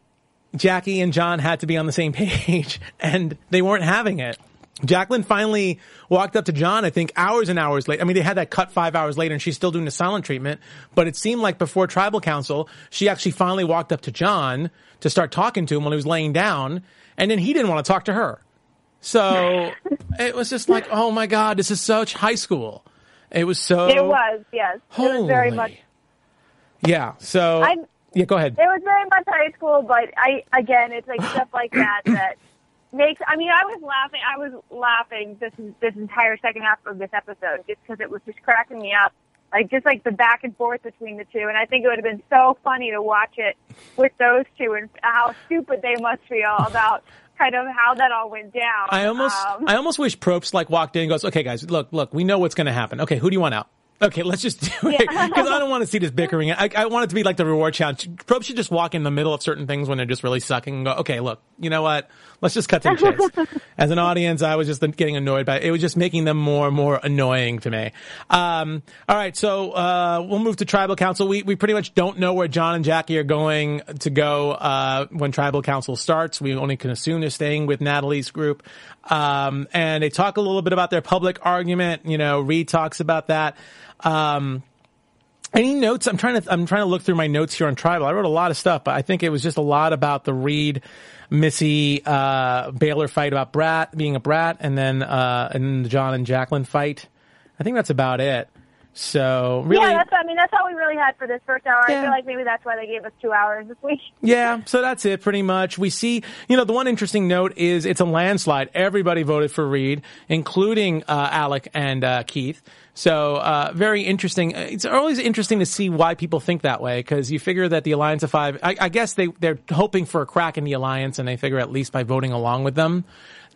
Jackie and John had to be on the same page, and they weren't having it. Jacqueline finally walked up to John, I think hours and hours late. I mean, they had that cut five hours later and she's still doing the silent treatment, but it seemed like before tribal council, she actually finally walked up to John to start talking to him when he was laying down and then he didn't want to talk to her. So it was just like, oh my God, this is such high school. It was so. It was yes, it was very Holy. much. Yeah. So. I'm- yeah, go ahead. It was very much high school, but I again, it's like stuff like that that makes. I mean, I was laughing. I was laughing this this entire second half of this episode just because it was just cracking me up. Like just like the back and forth between the two, and I think it would have been so funny to watch it with those two and how stupid they must feel about kind of how that all went down. I almost, Um, I almost wish Probst like walked in and goes, "Okay, guys, look, look, we know what's going to happen. Okay, who do you want out? Okay, let's just do it because I don't want to see this bickering. I, I want it to be like the reward challenge. Probst should just walk in the middle of certain things when they're just really sucking and go, "Okay, look, you know what? Let's just cut to the chase. As an audience, I was just getting annoyed by it. It was just making them more and more annoying to me. Um, all right, so uh, we'll move to Tribal Council. We we pretty much don't know where John and Jackie are going to go uh, when Tribal Council starts. We only can assume they're staying with Natalie's group. Um, and they talk a little bit about their public argument. You know, Reed talks about that. Um, any notes? I'm trying to I'm trying to look through my notes here on Tribal. I wrote a lot of stuff, but I think it was just a lot about the Reed Missy uh, Baylor fight about Brat being a brat, and then uh, and the John and Jacqueline fight. I think that's about it. So really, yeah, that's I mean that's all we really had for this first hour. Yeah. I feel like maybe that's why they gave us two hours this week. Yeah, so that's it pretty much. We see, you know, the one interesting note is it's a landslide. Everybody voted for Reed, including uh, Alec and uh, Keith. So uh, very interesting. It's always interesting to see why people think that way because you figure that the Alliance of Five. I, I guess they they're hoping for a crack in the alliance, and they figure at least by voting along with them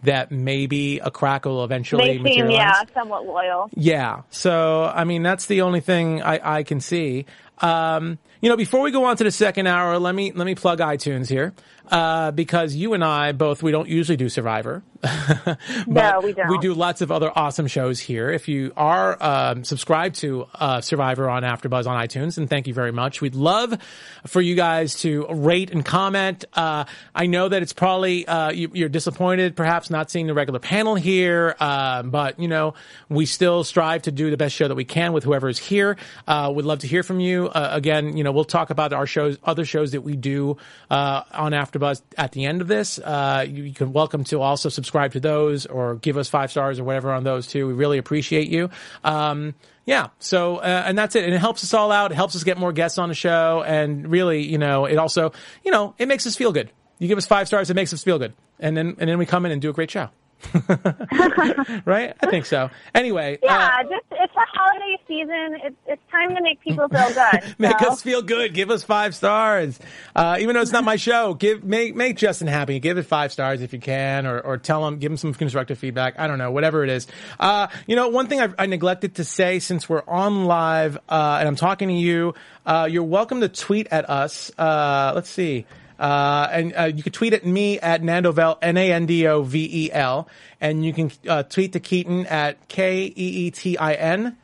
that maybe a crack will eventually They seem materialize. yeah somewhat loyal. Yeah. So, I mean, that's the only thing I, I can see. Um, you know, before we go on to the second hour, let me, let me plug iTunes here. Uh, because you and I both, we don't usually do Survivor. but No, we don't. We do lots of other awesome shows here. If you are, um, subscribed to, uh, Survivor on AfterBuzz on iTunes, and thank you very much. We'd love for you guys to rate and comment. Uh, I know that it's probably, uh, you, you're disappointed perhaps not seeing the regular panel here. Um, but you know, we still strive to do the best show that we can with whoever is here. Uh, we'd love to hear from you. Uh, again, you know, we'll talk about our shows, other shows that we do, uh, on AfterBuzz at the end of this. Uh, you, you can welcome to also subscribe to those or give us five stars or whatever on those too. We really appreciate you. Um, yeah. So, uh, and that's it. And it helps us all out. It helps us get more guests on the show. And really, you know, it also, you know, it makes us feel good. You give us five stars, it makes us feel good. And then, and then we come in and do a great show. right? I think so. Anyway, uh, Yeah, just it's a holiday season. It's it's time to make people feel good. make so. us feel good. Give us five stars. Uh, even though it's not my show, give make make Justin happy. Give it five stars if you can, or or tell him, give him some constructive feedback. I don't know, whatever it is. Uh, you know, one thing I, I neglected to say since we're on live uh, and I'm talking to you, uh, you're welcome to tweet at us. Uh, let's see. Uh, and uh, you can tweet at me at Nandovel, N-A-N-D-O-V-E-L, and you can uh, tweet to Keetin at K-E-E-T-I-N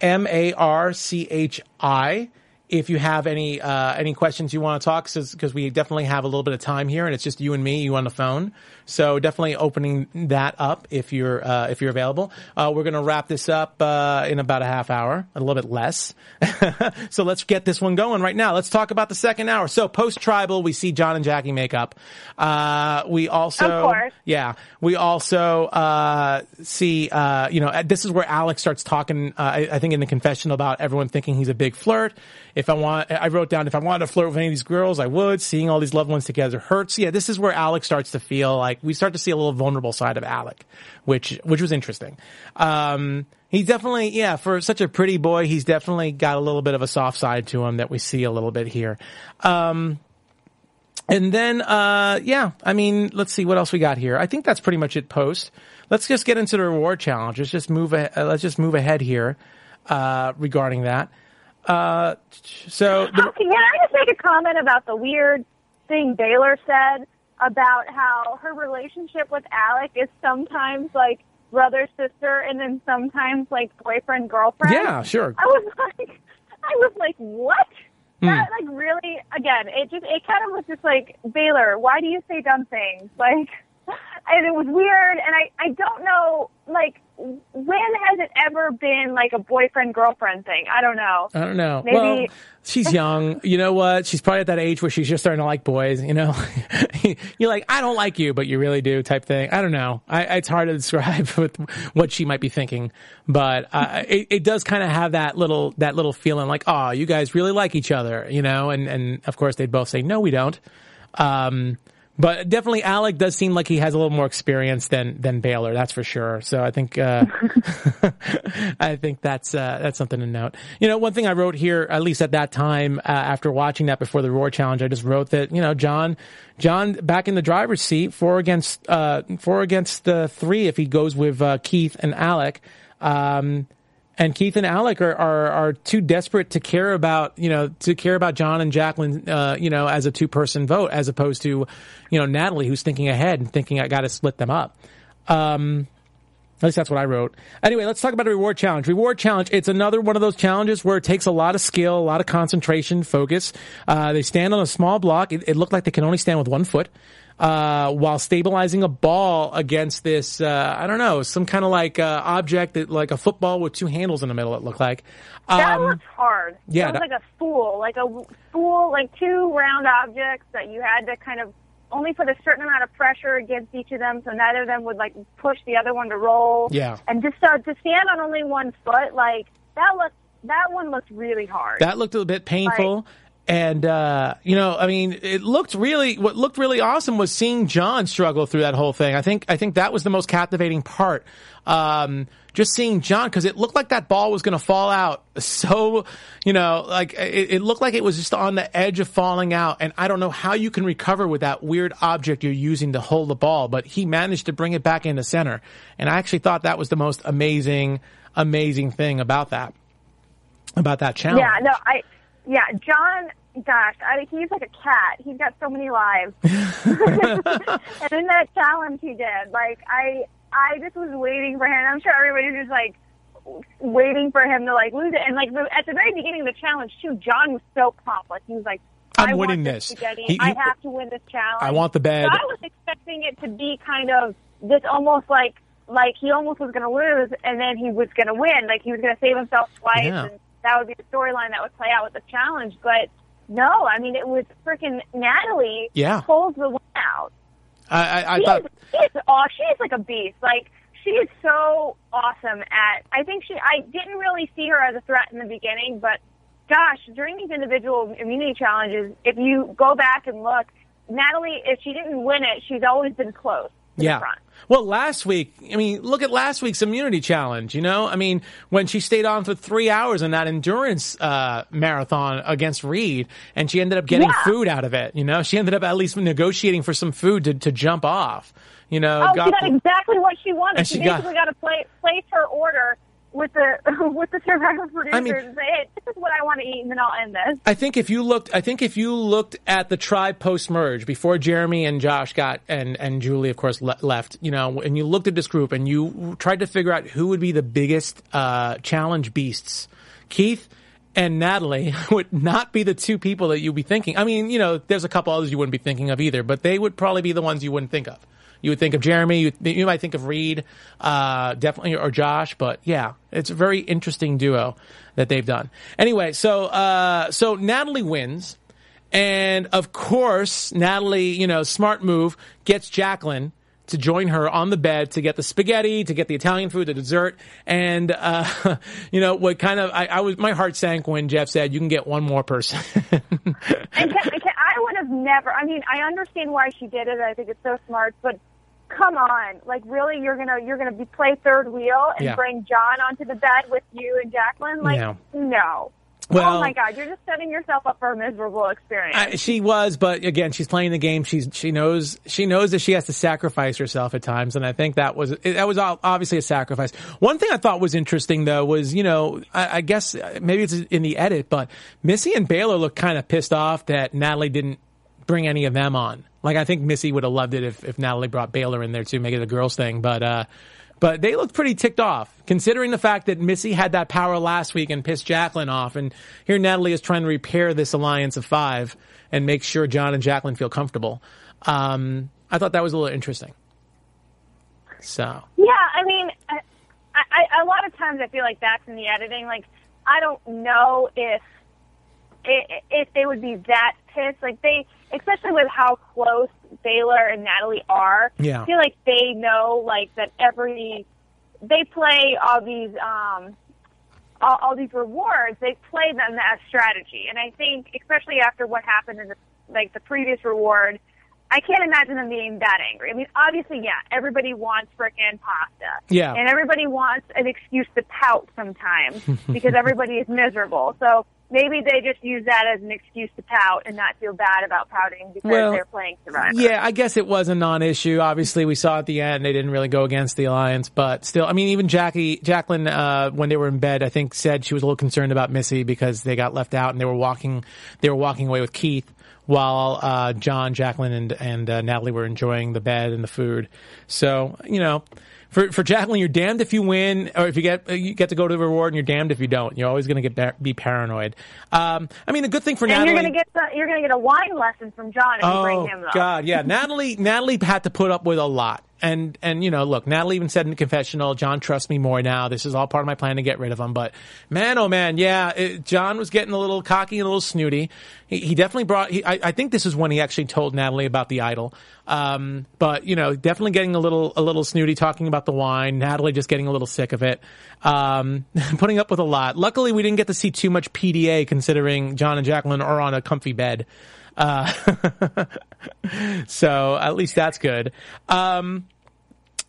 M A R C H I. If you have any uh, any questions you want to talk, because we definitely have a little bit of time here, and it's just you and me, you on the phone. So definitely opening that up if you're uh, if you're available. Uh, we're gonna wrap this up uh, in about a half hour, a little bit less. so let's get this one going right now. Let's talk about the second hour. So post tribal, we see John and Jackie make up. Uh, we also, Of course. yeah, we also uh, see, uh, you know, this is where Alec starts talking. Uh, I, I think in the confessional about everyone thinking he's a big flirt. If I want, I wrote down if I wanted to flirt with any of these girls, I would. Seeing all these loved ones together hurts. Yeah, this is where Alec starts to feel like we start to see a little vulnerable side of Alec, which which was interesting. Um, he definitely, yeah, for such a pretty boy, he's definitely got a little bit of a soft side to him that we see a little bit here. Um, and then, uh, yeah, I mean, let's see what else we got here. I think that's pretty much it. Post. Let's just get into the reward challenge. Let's just move. A, uh, let's just move ahead here uh, regarding that. Uh, so the, Okay, can I just make a comment about the weird thing Baylor said about how her relationship with Alec is sometimes like brother sister and then sometimes like boyfriend girlfriend? yeah, sure. I was like, I was like, what? Hmm. That like really again, it just it kind of was just like Baylor. Why do you say dumb things? Like, and it was weird, and I I don't know like when has it ever been like a boyfriend girlfriend thing? I don't know. I don't know. Maybe- Well, she's young. You know what? She's probably at that age where she's just starting to like boys. You know, you're like, I don't like you, but you really do, type thing. I don't know. I, it's hard to describe with what she might be thinking, but uh, it, it does kind of have that little that little feeling like, oh, you guys really like each other, you know. And and of course they'd both say, no, we don't. Um, but definitely, Alec does seem like he has a little more experience than than Baylor. That's for sure. So I think uh, I think that's uh, that's something to note. You know, one thing I wrote here, at least at that time, uh, after watching that before the Roar Challenge, I just wrote that you know John John back in the driver's seat, four against uh, four against the three if he goes with uh, Keith and Alec. Um, and Keith and Alec are, are are too desperate to care about you know to care about John and Jacqueline uh, you know as a two person vote as opposed to you know Natalie who's thinking ahead and thinking I got to split them up. Um, at least that's what I wrote. Anyway, let's talk about a reward challenge. Reward challenge. It's another one of those challenges where it takes a lot of skill, a lot of concentration, focus. Uh, they stand on a small block. It, it looked like they can only stand with one foot. Uh, while stabilizing a ball against this, uh, I don't know, some kind of like uh, object that, like a football with two handles in the middle. It looked like. That Um, was hard. yeah, that was that- like a spool, like a spool, like two round objects that you had to kind of only put a certain amount of pressure against each of them, so neither of them would like push the other one to roll. Yeah. and just uh, to stand on only one foot, like that looked that one looked really hard. That looked a bit painful. And, uh, you know, I mean, it looked really, what looked really awesome was seeing John struggle through that whole thing. I think, I think that was the most captivating part. Um, just seeing John, cause it looked like that ball was going to fall out. So, you know, like it, it looked like it was just on the edge of falling out. And I don't know how you can recover with that weird object you're using to hold the ball, but he managed to bring it back into center. And I actually thought that was the most amazing, amazing thing about that, about that challenge. yeah, no, I yeah, John. Gosh, I, he's like a cat. He's got so many lives. and in that challenge he did, like I, I just was waiting for him. I'm sure everybody was just like waiting for him to like lose it. And like the, at the very beginning of the challenge too, John was so pumped. Like he was like, I'm winning this. Spaghetti. He- he- I have to win this challenge. I want the bed. So I was expecting it to be kind of this almost like like he almost was going to lose and then he was going to win. Like he was going to save himself twice, Yeah. and that would be the storyline that would play out with the challenge. But no, I mean it was freaking Natalie. Yeah. pulls the win out. I, I, I She thought, is, she is aw- she is like a beast. Like she is so awesome at. I think she. I didn't really see her as a threat in the beginning, but gosh, during these individual immunity challenges, if you go back and look, Natalie, if she didn't win it, she's always been close yeah. Well, last week, I mean, look at last week's immunity challenge, you know? I mean, when she stayed on for three hours in that endurance uh, marathon against Reed, and she ended up getting Yeah. food out of it, you know? She ended up at least negotiating for some food to, to jump off, you know? Oh, she got exactly what she wanted. She, she got- basically got, to place her order with the with the Survivor producers mean- and say, "Hey, this is what I want to eat," and then I'll end this. I think if you looked, I think if you looked at the tribe post merge before Jeremy and Josh got and and Julie, of course, le- left. You know, and you looked at this group and you tried to figure out who would be the biggest uh, challenge beasts. Keith and Natalie would not be the two people that you'd be thinking. I mean, you know, there's a couple others you wouldn't be thinking of either, but they would probably be the ones you wouldn't think of. You would think of Jeremy. You, you might think of Reed, uh, definitely, or Josh. But yeah, it's a very interesting duo that they've done. Anyway, so uh, so Natalie wins, and of course, Natalie, you know, smart move gets Jacqueline to join her on the bed to get the spaghetti, to get the Italian food, the dessert, and uh, you know what kind of I, I was my heart sank when Jeff said you can get one more person. And I would have never. I mean, I understand why she did it. I think it's so smart, but come on, like really, you're gonna you're gonna be play third wheel and Yeah. bring John onto the bed with you and Jacqueline? Like, Yeah. no. Oh well- oh my God, you're just setting yourself up for a miserable experience. I, she was, but again, she's playing the game. She's she knows she knows that she has to sacrifice herself at times, and I think that was that was obviously a sacrifice. One thing I thought was interesting though was you know I, I guess maybe it's in the edit, but Missy and Baylor look kind of pissed off that Natalie didn't bring any of them on. Like I think Missy would have loved it if if Natalie brought Baylor in there too, make it a girls thing, but. uh but they looked pretty ticked off, considering the fact that Missy had that power last week and pissed Jacqueline off. And here Natalie is trying to repair this alliance of five and make sure John and Jacqueline feel comfortable. Um, I thought that was a little interesting. So, Yeah, I mean, I, I, a lot of times I feel like that's in the editing. Like, I don't know if if, they would be that pissed. Like they, especially with how close Baylor and Natalie are. Yeah. I feel like they know like that every they play all these um all, all these rewards. They play them as strategy, and I think especially after what happened in the like the previous reward. I can't imagine them being that angry. I mean, obviously, yeah, everybody wants frickin' pasta. Yeah. And everybody wants an excuse to pout sometimes because everybody is miserable. So maybe they just use that as an excuse to pout and not feel bad about pouting because Well, they're playing Survivor. Yeah, I guess it was a non-issue. Obviously, we saw at the end they didn't really go against the alliance, but still, I mean, even Jackie, Jacqueline, uh, when they were in bed, I think said she was a little concerned about Missy because they got left out and they were walking, they were walking away with Keith while uh, John, Jacqueline, and and uh, Natalie were enjoying the bed and the food. So you know. For, for Jacqueline, you're damned if you win, or if you get you get to go to the reward, and you're damned if you don't. You're always going to get be paranoid. Um, I mean, the good thing for And Natalie, you're gonna get the, you're gonna get a wine lesson from John if you bring him though. Oh, God, yeah. Natalie, Natalie had to put up with a lot. And, and, you know, look, Natalie even said in the confessional, John trusts me more now. This is all part of my plan to get rid of him. But man, oh man, yeah, it, John was getting a little cocky and a little snooty. He, he definitely brought, he, I, I think this is when he actually told Natalie about the idol. Um, but, you know, definitely getting a little, a little snooty talking about the wine. Natalie just getting a little sick of it. Um, putting up with a lot. Luckily, we didn't get to see too much PDA considering John and Jacqueline are on a comfy bed. Uh, so at least that's good. Um,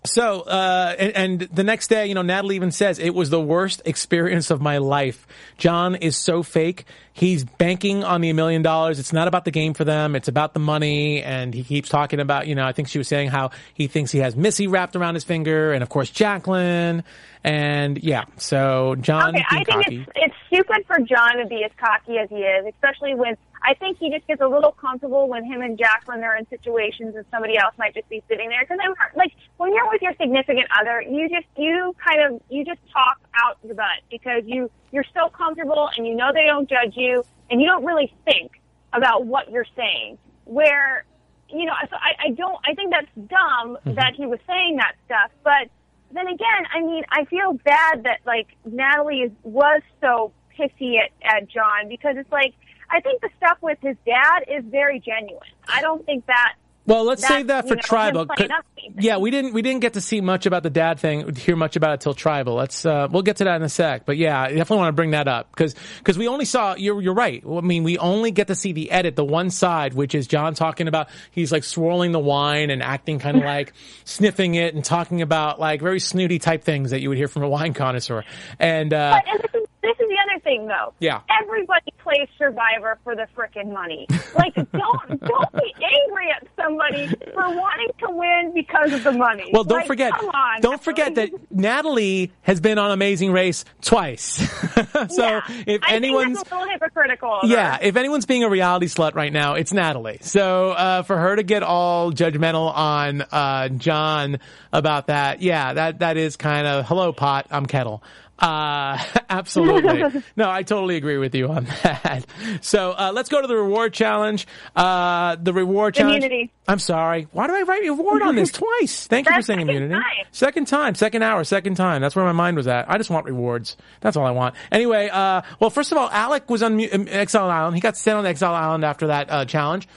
so, uh, and, and the next day, you know, Natalie even says it was the worst experience of my life. John is so fake. He's banking on the million dollars. It's not about the game for them. It's about the money. And he keeps talking about, you know, I think she was saying how he thinks he has Missy wrapped around his finger and of course Jacqueline. And yeah, so John Okay, I think cocky. it's it's stupid for John to be as cocky as he is, especially when I think he just gets a little comfortable when him and Jacqueline are in situations and somebody else might just be sitting there. Because I'm like when you're with your significant other, you just you kind of you just talk out your butt because you you're so comfortable and you know they don't judge you and you don't really think about what you're saying. Where you know, so I, I don't. I think that's dumb mm-hmm. that he was saying that stuff, but then again, I mean, I feel bad that like Natalie is, was so pissy at, at John because it's like I think the stuff with his dad is very genuine. I don't think that. Well, let's that, save that you for know, tribal. playing 'cause- up to anything. Yeah, we didn't we didn't get to see much about the dad thing, hear much about it till tribal. Let's uh, we'll get to that in a sec. But yeah, I definitely want to bring that up because because we only saw you're you're right. I mean, we only get to see the edit, the one side, which is John talking about he's like swirling the wine and acting kind of like sniffing it and talking about like very snooty type things that you would hear from a wine connoisseur. And uh, But this is this is the other thing though. Yeah. Everybody plays Survivor for the frickin' money. Like don't don't be angry at somebody for wanting to win because of the money. Well, don't Like, forget, Come on. don't forget that Natalie has been on Amazing Race twice. so Yeah. if I anyone's a little hypocritical. Yeah, if anyone's being a reality slut right now, it's Natalie. So uh, for her to get all judgmental on uh, John about that, yeah, that that is kind of hello pot, I'm kettle. Uh, absolutely. no, I totally agree with you on that. So uh, let's go to the reward challenge. Uh, the reward challenge. Immunity. I'm sorry. Why do I write reward on this twice? Thank you for saying immunity. time. Second time, second hour, second time. That's where my mind was at. I just want rewards. That's all I want. Anyway, uh, well, first of all, Alec was on um, Exile Island. He got sent on Exile Island after that uh, challenge.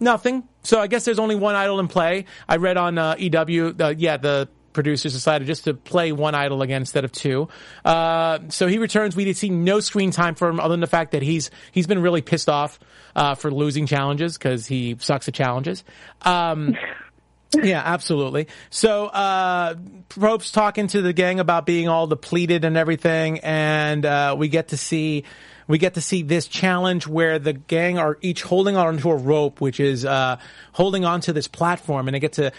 Nothing. So I guess there's only one idol in play. I read on uh, EW, uh, yeah, the producers decided just to play one idol again instead of two. Uh, so he returns. We did see no screen time for him other than the fact that he's he's been really pissed off uh, for losing challenges because he sucks at challenges. Um, yeah, absolutely. So, uh, talking to the gang about being all depleted and everything, and, uh, we get to see, we get to see this challenge where the gang are each holding onto a rope, which is, uh, holding onto this platform, and they get to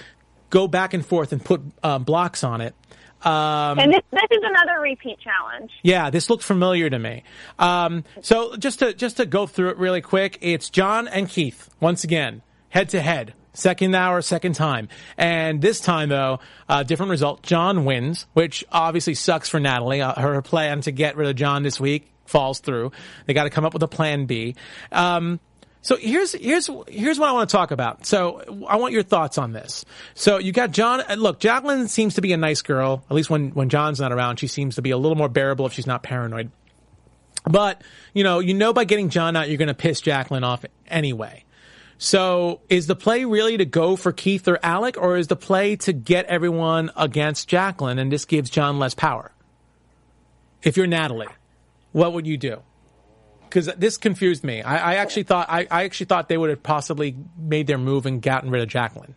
go back and forth and put, uh, blocks on it. Um, And this this is another repeat challenge. yeah, this looked familiar to me. Um, so just to just to go through it really quick, it's John and Keith once again, head to head. Second hour, second time. And this time though, uh, different result. John wins, which obviously sucks for Natalie. Uh, her plan to get rid of John this week falls through. They got to come up with a plan B. Um, so here's here's here's what I want to talk about. So I want your thoughts on this. So you got John. uh, Look, Jacqueline seems to be a nice girl. At least when when John's not around, she seems to be a little more bearable if she's not paranoid. But you know, you know, by getting John out, you're going to piss Jacqueline off anyway. So is the play really to go for Keith or Alec, or is the play to get everyone against Jacqueline and this gives John less power? If you're Natalie, what would you do? Because this confused me. I, I actually thought I, I actually thought they would have possibly made their move and gotten rid of Jacqueline.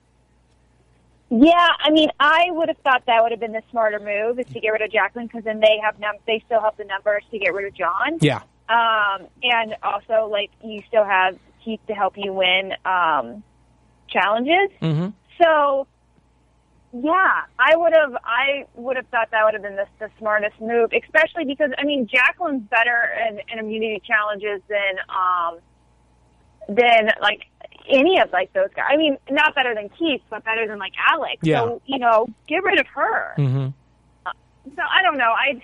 Yeah, I mean, I would have thought that would have been the smarter move is to get rid of Jacqueline because then they have num- they still have the numbers to get rid of John. Yeah. Um, and also, like, you still have Keith to help you win um, challenges. Mm-hmm. So, yeah, I would have. I would have thought that would have been the, the smartest move, especially because I mean, Jacqueline's better in, in immunity challenges than um, than like any of like those guys. I mean, not better than Keith, but better than like Alex. Yeah. So you know, get rid of her. Mm-hmm. So I don't know. I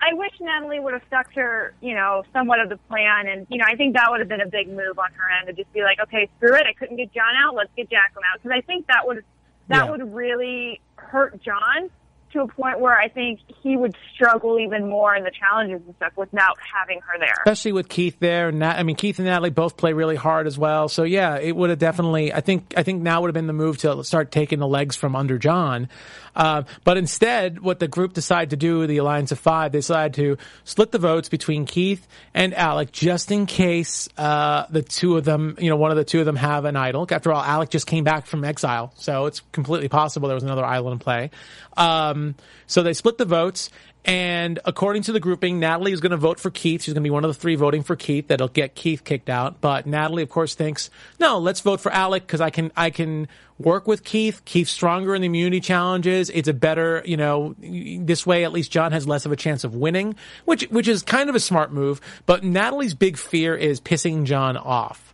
I wish Natalie would have stuck to you know somewhat of the plan, and you know I think that would have been a big move on her end to just be like, okay, screw it. I couldn't get John out. Let's get Jacqueline out because I think that would that Yeah. would really hurt John to a point where I think he would struggle even more in the challenges and stuff without having her there. especially with Keith there. Nat, I mean, Keith and Natalie both play really hard as well. So yeah, it would have definitely. I think. I think now would have been the move to start taking the legs from under John. Uh, but instead, what the group decided to do, the Alliance of Five, they decided to split the votes between Keith and Alec, just in case uh, the two of them, you know, one of the two of them have an idol. After all, Alec just came back from exile, so it's completely possible there was another idol in play. Um, Um, so they split the votes. And according to the grouping, Natalie is going to vote for Keith. She's going to be one of the three voting for Keith. That'll get Keith kicked out. But Natalie, of course, thinks, no, let's vote for Alec because I can, I can work with Keith. Keith's stronger in the immunity challenges. It's a better, you know, this way at least John has less of a chance of winning, which, which is kind of a smart move. But Natalie's big fear is pissing John off.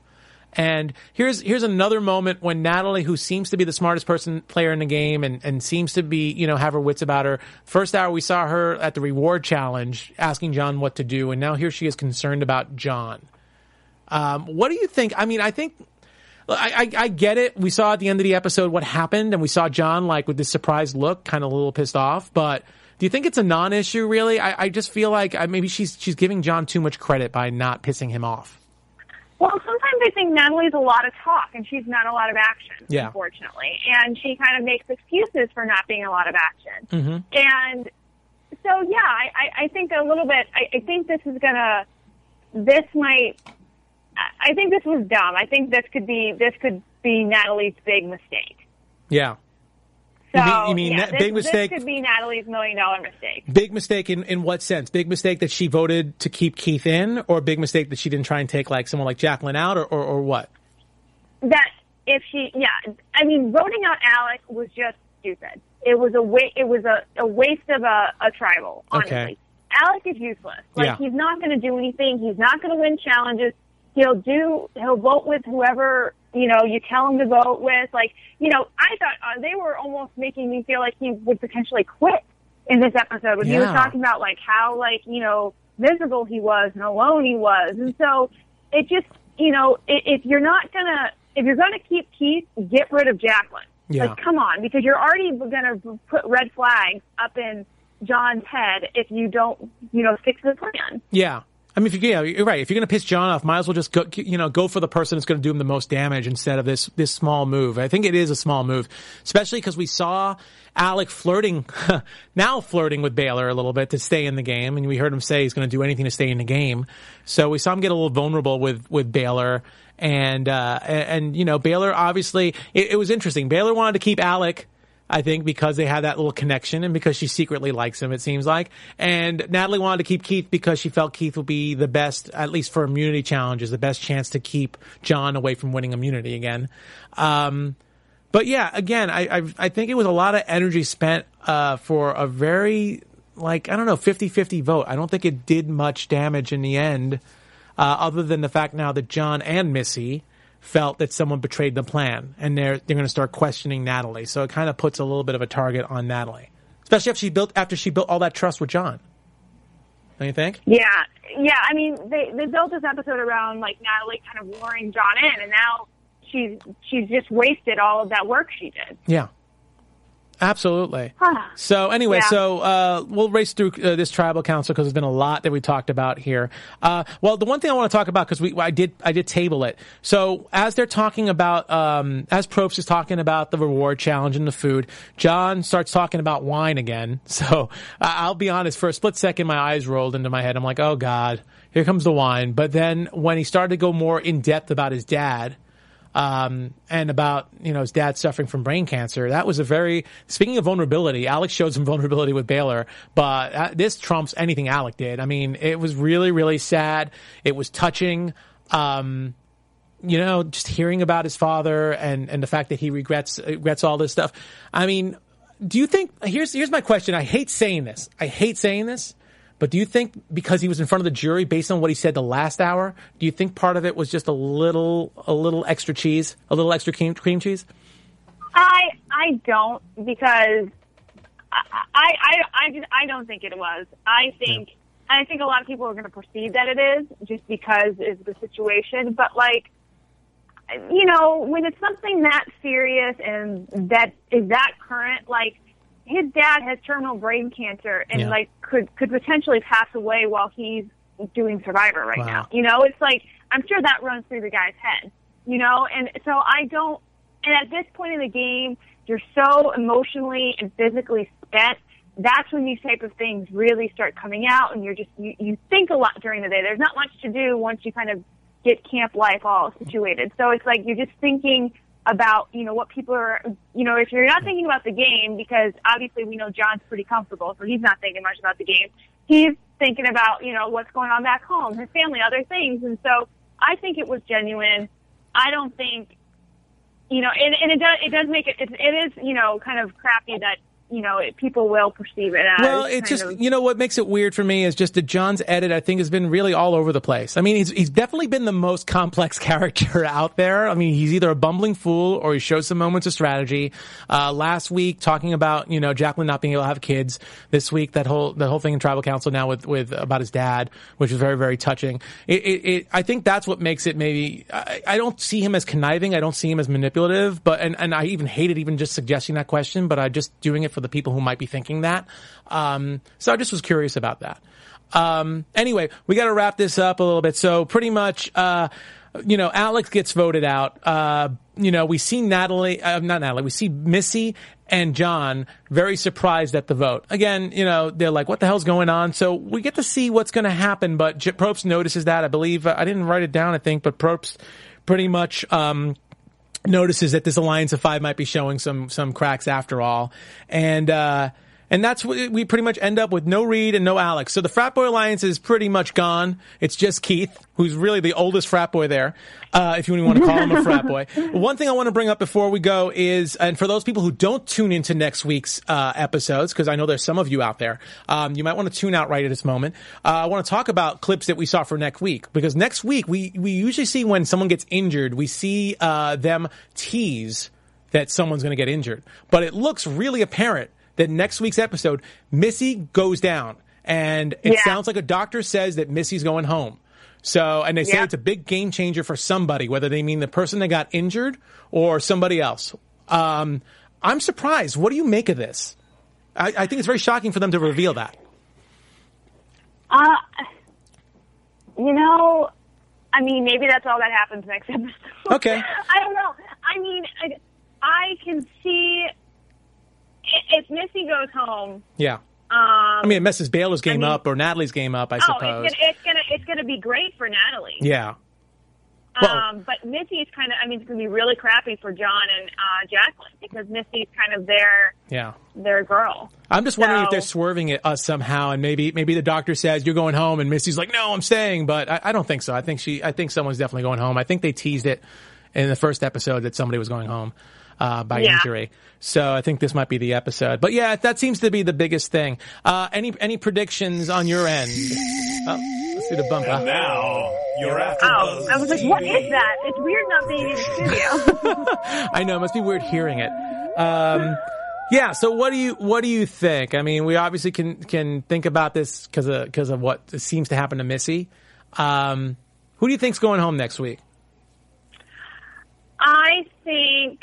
And here's here's another moment when Natalie, who seems to be the smartest person player in the game and, and seems to be, you know, have her wits about her. First hour we saw her at the reward challenge asking John what to do, and now here she is concerned about John. Um, what do you think? I mean, I think I, I, I get it. We saw at the end of the episode what happened, and we saw John like with this surprised look, kind of a little pissed off. But do you think it's a non-issue? Really, I, I just feel like maybe she's she's giving John too much credit by not pissing him off. Well, sometimes I think Natalie's a lot of talk and she's not a lot of action, Yeah. unfortunately. And she kind of makes excuses for not being a lot of action. Mm-hmm. And so, yeah, I, I, I think a little bit, I, I think this is going to, this might, I- I think this was dumb. I think this could be, this could be Natalie's big mistake. Yeah. So, You mean- you mean yeah, this, big mistake- This could be Natalie's million dollar mistake. Big mistake in, in what sense? Big mistake that she voted to keep Keith in, or big mistake that she didn't try and take like someone like Jacqueline out, or, or, or what? that if she, yeah, I mean, voting out Alec was just stupid. It was a wa- It was a, a waste of a, a tribal. Honestly, Okay. Alec is useless. Like Yeah. he's not going to do anything. He's not going to win challenges. He'll do. He'll vote with whoever you know you tell him to vote with. Like you know, I thought uh, they were almost making me feel like he would potentially quit in this episode when he was talking about like how like you know miserable he was and alone he was, and so it just you know if you're not gonna if you're gonna keep Keith, get rid of Jacqueline. Yeah. Like come on, because you're already gonna put red flags up in John's head if you don't you know fix the plan. Yeah. I mean, if you, yeah, you're right. If you're going to piss John off, might as well just go, you know, go for the person that's going to do him the most damage instead of this, this small move. I think it is a small move, especially because we saw Alec flirting, now flirting with Baylor a little bit to stay in the game. And we heard him say he's going to do anything to stay in the game. So we saw him get a little vulnerable with, with Baylor. And, uh, and, you know, Baylor obviously, it, it was interesting. Baylor wanted to keep Alec. I think because they had that little connection and because she secretly likes him, it seems like. And Natalie wanted to keep Keith because she felt Keith would be the best, at least for immunity challenges, the best chance to keep John away from winning immunity again. Um, but yeah, again, I, I, I think it was a lot of energy spent, uh, for a very, like, I don't know, 50-50 vote. I don't think it did much damage in the end, uh, other than the fact now that John and Missy, felt that someone betrayed the plan and they're they're going to start questioning Natalie. So it kind of puts a little bit of a target on Natalie, especially after she built after she built all that trust with John. Don't you think? Yeah, yeah. I mean, they they built this episode around like Natalie kind of luring John in, and now she's she's just wasted all of that work she did. Yeah. Absolutely. Huh. So anyway, Yeah. so uh, we'll race through uh, this tribal council because there's been a lot that we talked about here. Uh, well, the one thing I want to talk about because we I did I did table it. So as they're talking about um, as Probst is talking about the reward challenge and the food, John starts talking about wine again. So I'll be honest, for a split second, my eyes rolled into my head. I'm like, oh god, here comes the wine. But then when he started to go more in depth about his dad. Um, and about you know his dad suffering from brain cancer. That was a very speaking of vulnerability. Alec showed some vulnerability with Baylor, but uh, this trumps anything Alec did. I mean, it was really really sad. It was touching. Um, you know, just hearing about his father and and the fact that he regrets regrets all this stuff. I mean, do you think here's here's my question. I hate saying this. I hate saying this. But do you think because he was in front of the jury, based on what he said the last hour, do you think part of it was just a little, a little extra cheese, a little extra cream, cream cheese? I I don't because I I I, I don't think it was. I think yeah. I think a lot of people are going to perceive that it is just because it's the situation. But like, you know, when it's something that serious and that is that current, like his dad has terminal brain cancer and yeah. like could could potentially pass away while he's doing Survivor right wow. now. You know, it's like I'm sure that runs through the guy's head. You know, and so I don't. And at this point in the game, you're so emotionally and physically spent. That's when these type of things really start coming out, and you're just you, you think a lot during the day. There's not much to do once you kind of get camp life all situated. So it's like you're just thinking about, you know, what people are, you know, if you're not thinking about the game, because obviously we know John's pretty comfortable, so he's not thinking much about the game. He's thinking about, you know, what's going on back home, his family, other things. And so I think it was genuine. I don't think, you know, and, and it does, it does make it, it, it is, you know, kind of crappy that you know, it, people will perceive it as. Well, it's just, of, you know, what makes it weird for me is just that John's edit, I think, has been really all over the place. I mean, he's, he's definitely been the most complex character out there. I mean, he's either a bumbling fool or he shows some moments of strategy. Uh, last week, talking about, you know, Jacqueline not being able to have kids. This week, that whole, that whole thing in tribal council now with, with, about his dad, which is very, very touching. It, it, it I think that's what makes it maybe, I, I don't see him as conniving. I don't see him as manipulative, but, and, and I even hated even just suggesting that question, but I just doing it for the people who might be thinking that. Um, so I just was curious about that. Um, anyway, we got to wrap this up a little bit. So pretty much, uh, you know, Alex gets voted out. Uh, you know, we see Natalie, uh, not Natalie, we see Missy and Jon very surprised at the vote. Again, you know, they're like, what the hell's going on? So we get to see what's going to happen, but J- Probst notices that. I believe, uh, I didn't write it down, I think, but Probst pretty much, um, notices that this alliance of five might be showing some some cracks after all, and uh, and that's what we pretty much end up with no Reed and no Alex. So the frat boy alliance is pretty much gone. It's just Keith, who's really the oldest frat boy there, uh, if you want to call him a frat boy. One thing I want to bring up before we go is, and for those people who don't tune into next week's uh, episodes, because I know there's some of you out there, um, you might want to tune out right at this moment. Uh, I want to talk about clips that we saw for next week, because next week we we usually see when someone gets injured, we see uh, them tease that someone's going to get injured, but it looks really apparent that next week's episode, Missy goes down. And it yeah. sounds like a doctor says that Missy's going home. So, and they say yeah. it's a big game changer for somebody, whether they mean the person that got injured or somebody else. Um, I'm surprised. What do you make of this? I, I, think it's very shocking for them to reveal that. Uh, you know, I mean, maybe that's all that happens next episode. Okay. I don't know. I mean, I, I can see if Missy goes home, yeah. Um, I mean, it messes Baylor's game I mean, up or Natalie's game up, I oh, suppose. It's gonna, it's gonna it's gonna be great for Natalie. Yeah. Well, um, but Missy's kind of, I mean, it's going to be really crappy for Jon and uh, Jaclyn because Missy's kind of their, yeah, their girl. I'm just so, wondering if they're swerving it us somehow, and maybe maybe the doctor says you're going home, and Missy's like, no, I'm staying. But I, I don't think so. I think she, I think someone's definitely going home. I think they teased it in the first episode that somebody was going home uh, by yeah. injury. So I think this might be the episode. But yeah, that seems to be the biggest thing. Uh, any any predictions on your end? Oh, let's do the bumper. And now you're after. Oh, I was like, what is that? It's weird not being in the studio. I know, it must be weird hearing it. Um, yeah. So what do you what do you think? I mean, we obviously can can think about this because of because of what seems to happen to Missy. Um, who do you think's going home next week? I think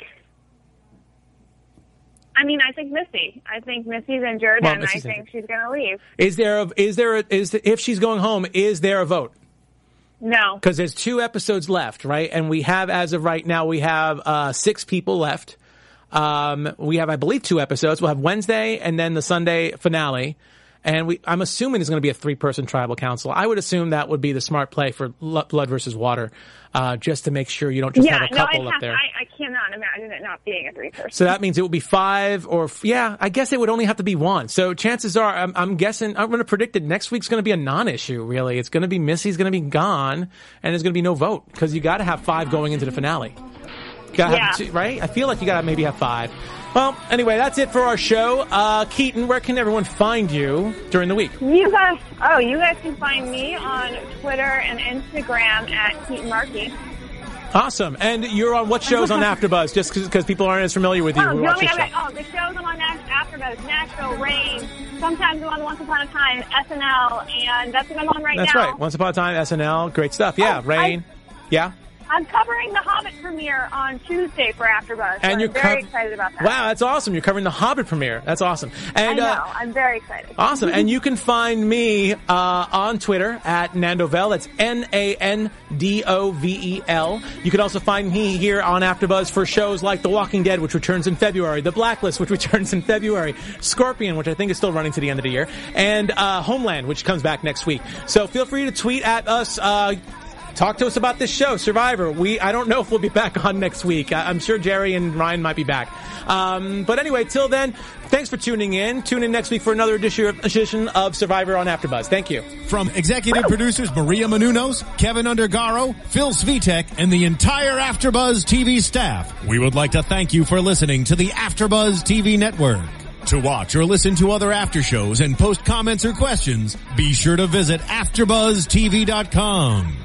I mean, I think Missy. I think Missy's injured, well, and Missy's I think injured. she's going to leave. Is there a, is there a, is the, if she's going home? Is there a vote? No, because there's two episodes left, right? And we have, as of right now, we have uh, six people left. Um, we have, I believe, two episodes. We'll have Wednesday and then the Sunday finale, and we, I'm assuming it's going to be a three person tribal council. I would assume that would be the smart play for blood versus water, uh, just to make sure you don't just yeah, have a couple no, up there. I, I cannot imagine it not being a three person. So that means it would be five or yeah, I guess it would only have to be one. So chances are, I'm, I'm guessing I'm going to predict that next week's going to be a non-issue. Really, it's going to be Missy's going to be gone, and there's going to be no vote because you got to have five going into the finale. Gotta Yeah. have two, right? I feel like you got to maybe have five. Well, anyway, that's it for our show. Uh, Keetin, where can everyone find you during the week? You guys, oh, you guys can find me on Twitter and Instagram at Keetin Marchi. Awesome. And you're on what shows on AfterBuzz? Just because people aren't as familiar with you Oh, who you watch want me this oh, the shows I'm on AfterBuzz, Nashville, Reign. Sometimes I'm on Once Upon a Time, SNL, and that's what I'm on right That's now. That's right. Once Upon a Time, SNL, great stuff. Yeah, Oh, Reign. yeah. I'm covering the Hobbit premiere on Tuesday for AfterBuzz. So And I'm you're very excited about that. Wow, that's awesome. You're covering the Hobbit premiere. That's awesome. I know, uh, I'm very excited. Awesome. And you can find me uh, on Twitter at Nandovel. That's N A N D O V E L. You can also find me here on AfterBuzz for shows like The Walking Dead, which returns in February, The Blacklist, which returns in February, Scorpion, which I think is still running to the end of the year, and uh, Homeland, which comes back next week. So feel free to tweet at us. Talk to us about this show, Survivor. We I don't know if we'll be back on next week. I, I'm sure Jerry and Ryan might be back. Um, but anyway, till then, thanks for tuning in. Tune in next week for another edition of Survivor on AfterBuzz. Thank you. From executive producers Maria Menounos, Kevin Undergaro, Phil Svitek, and the entire Afterbuzz TV staff, we would like to thank you for listening to the Afterbuzz TV network. To watch or listen to other after shows and post comments or questions, be sure to visit AfterbuzZTV.com.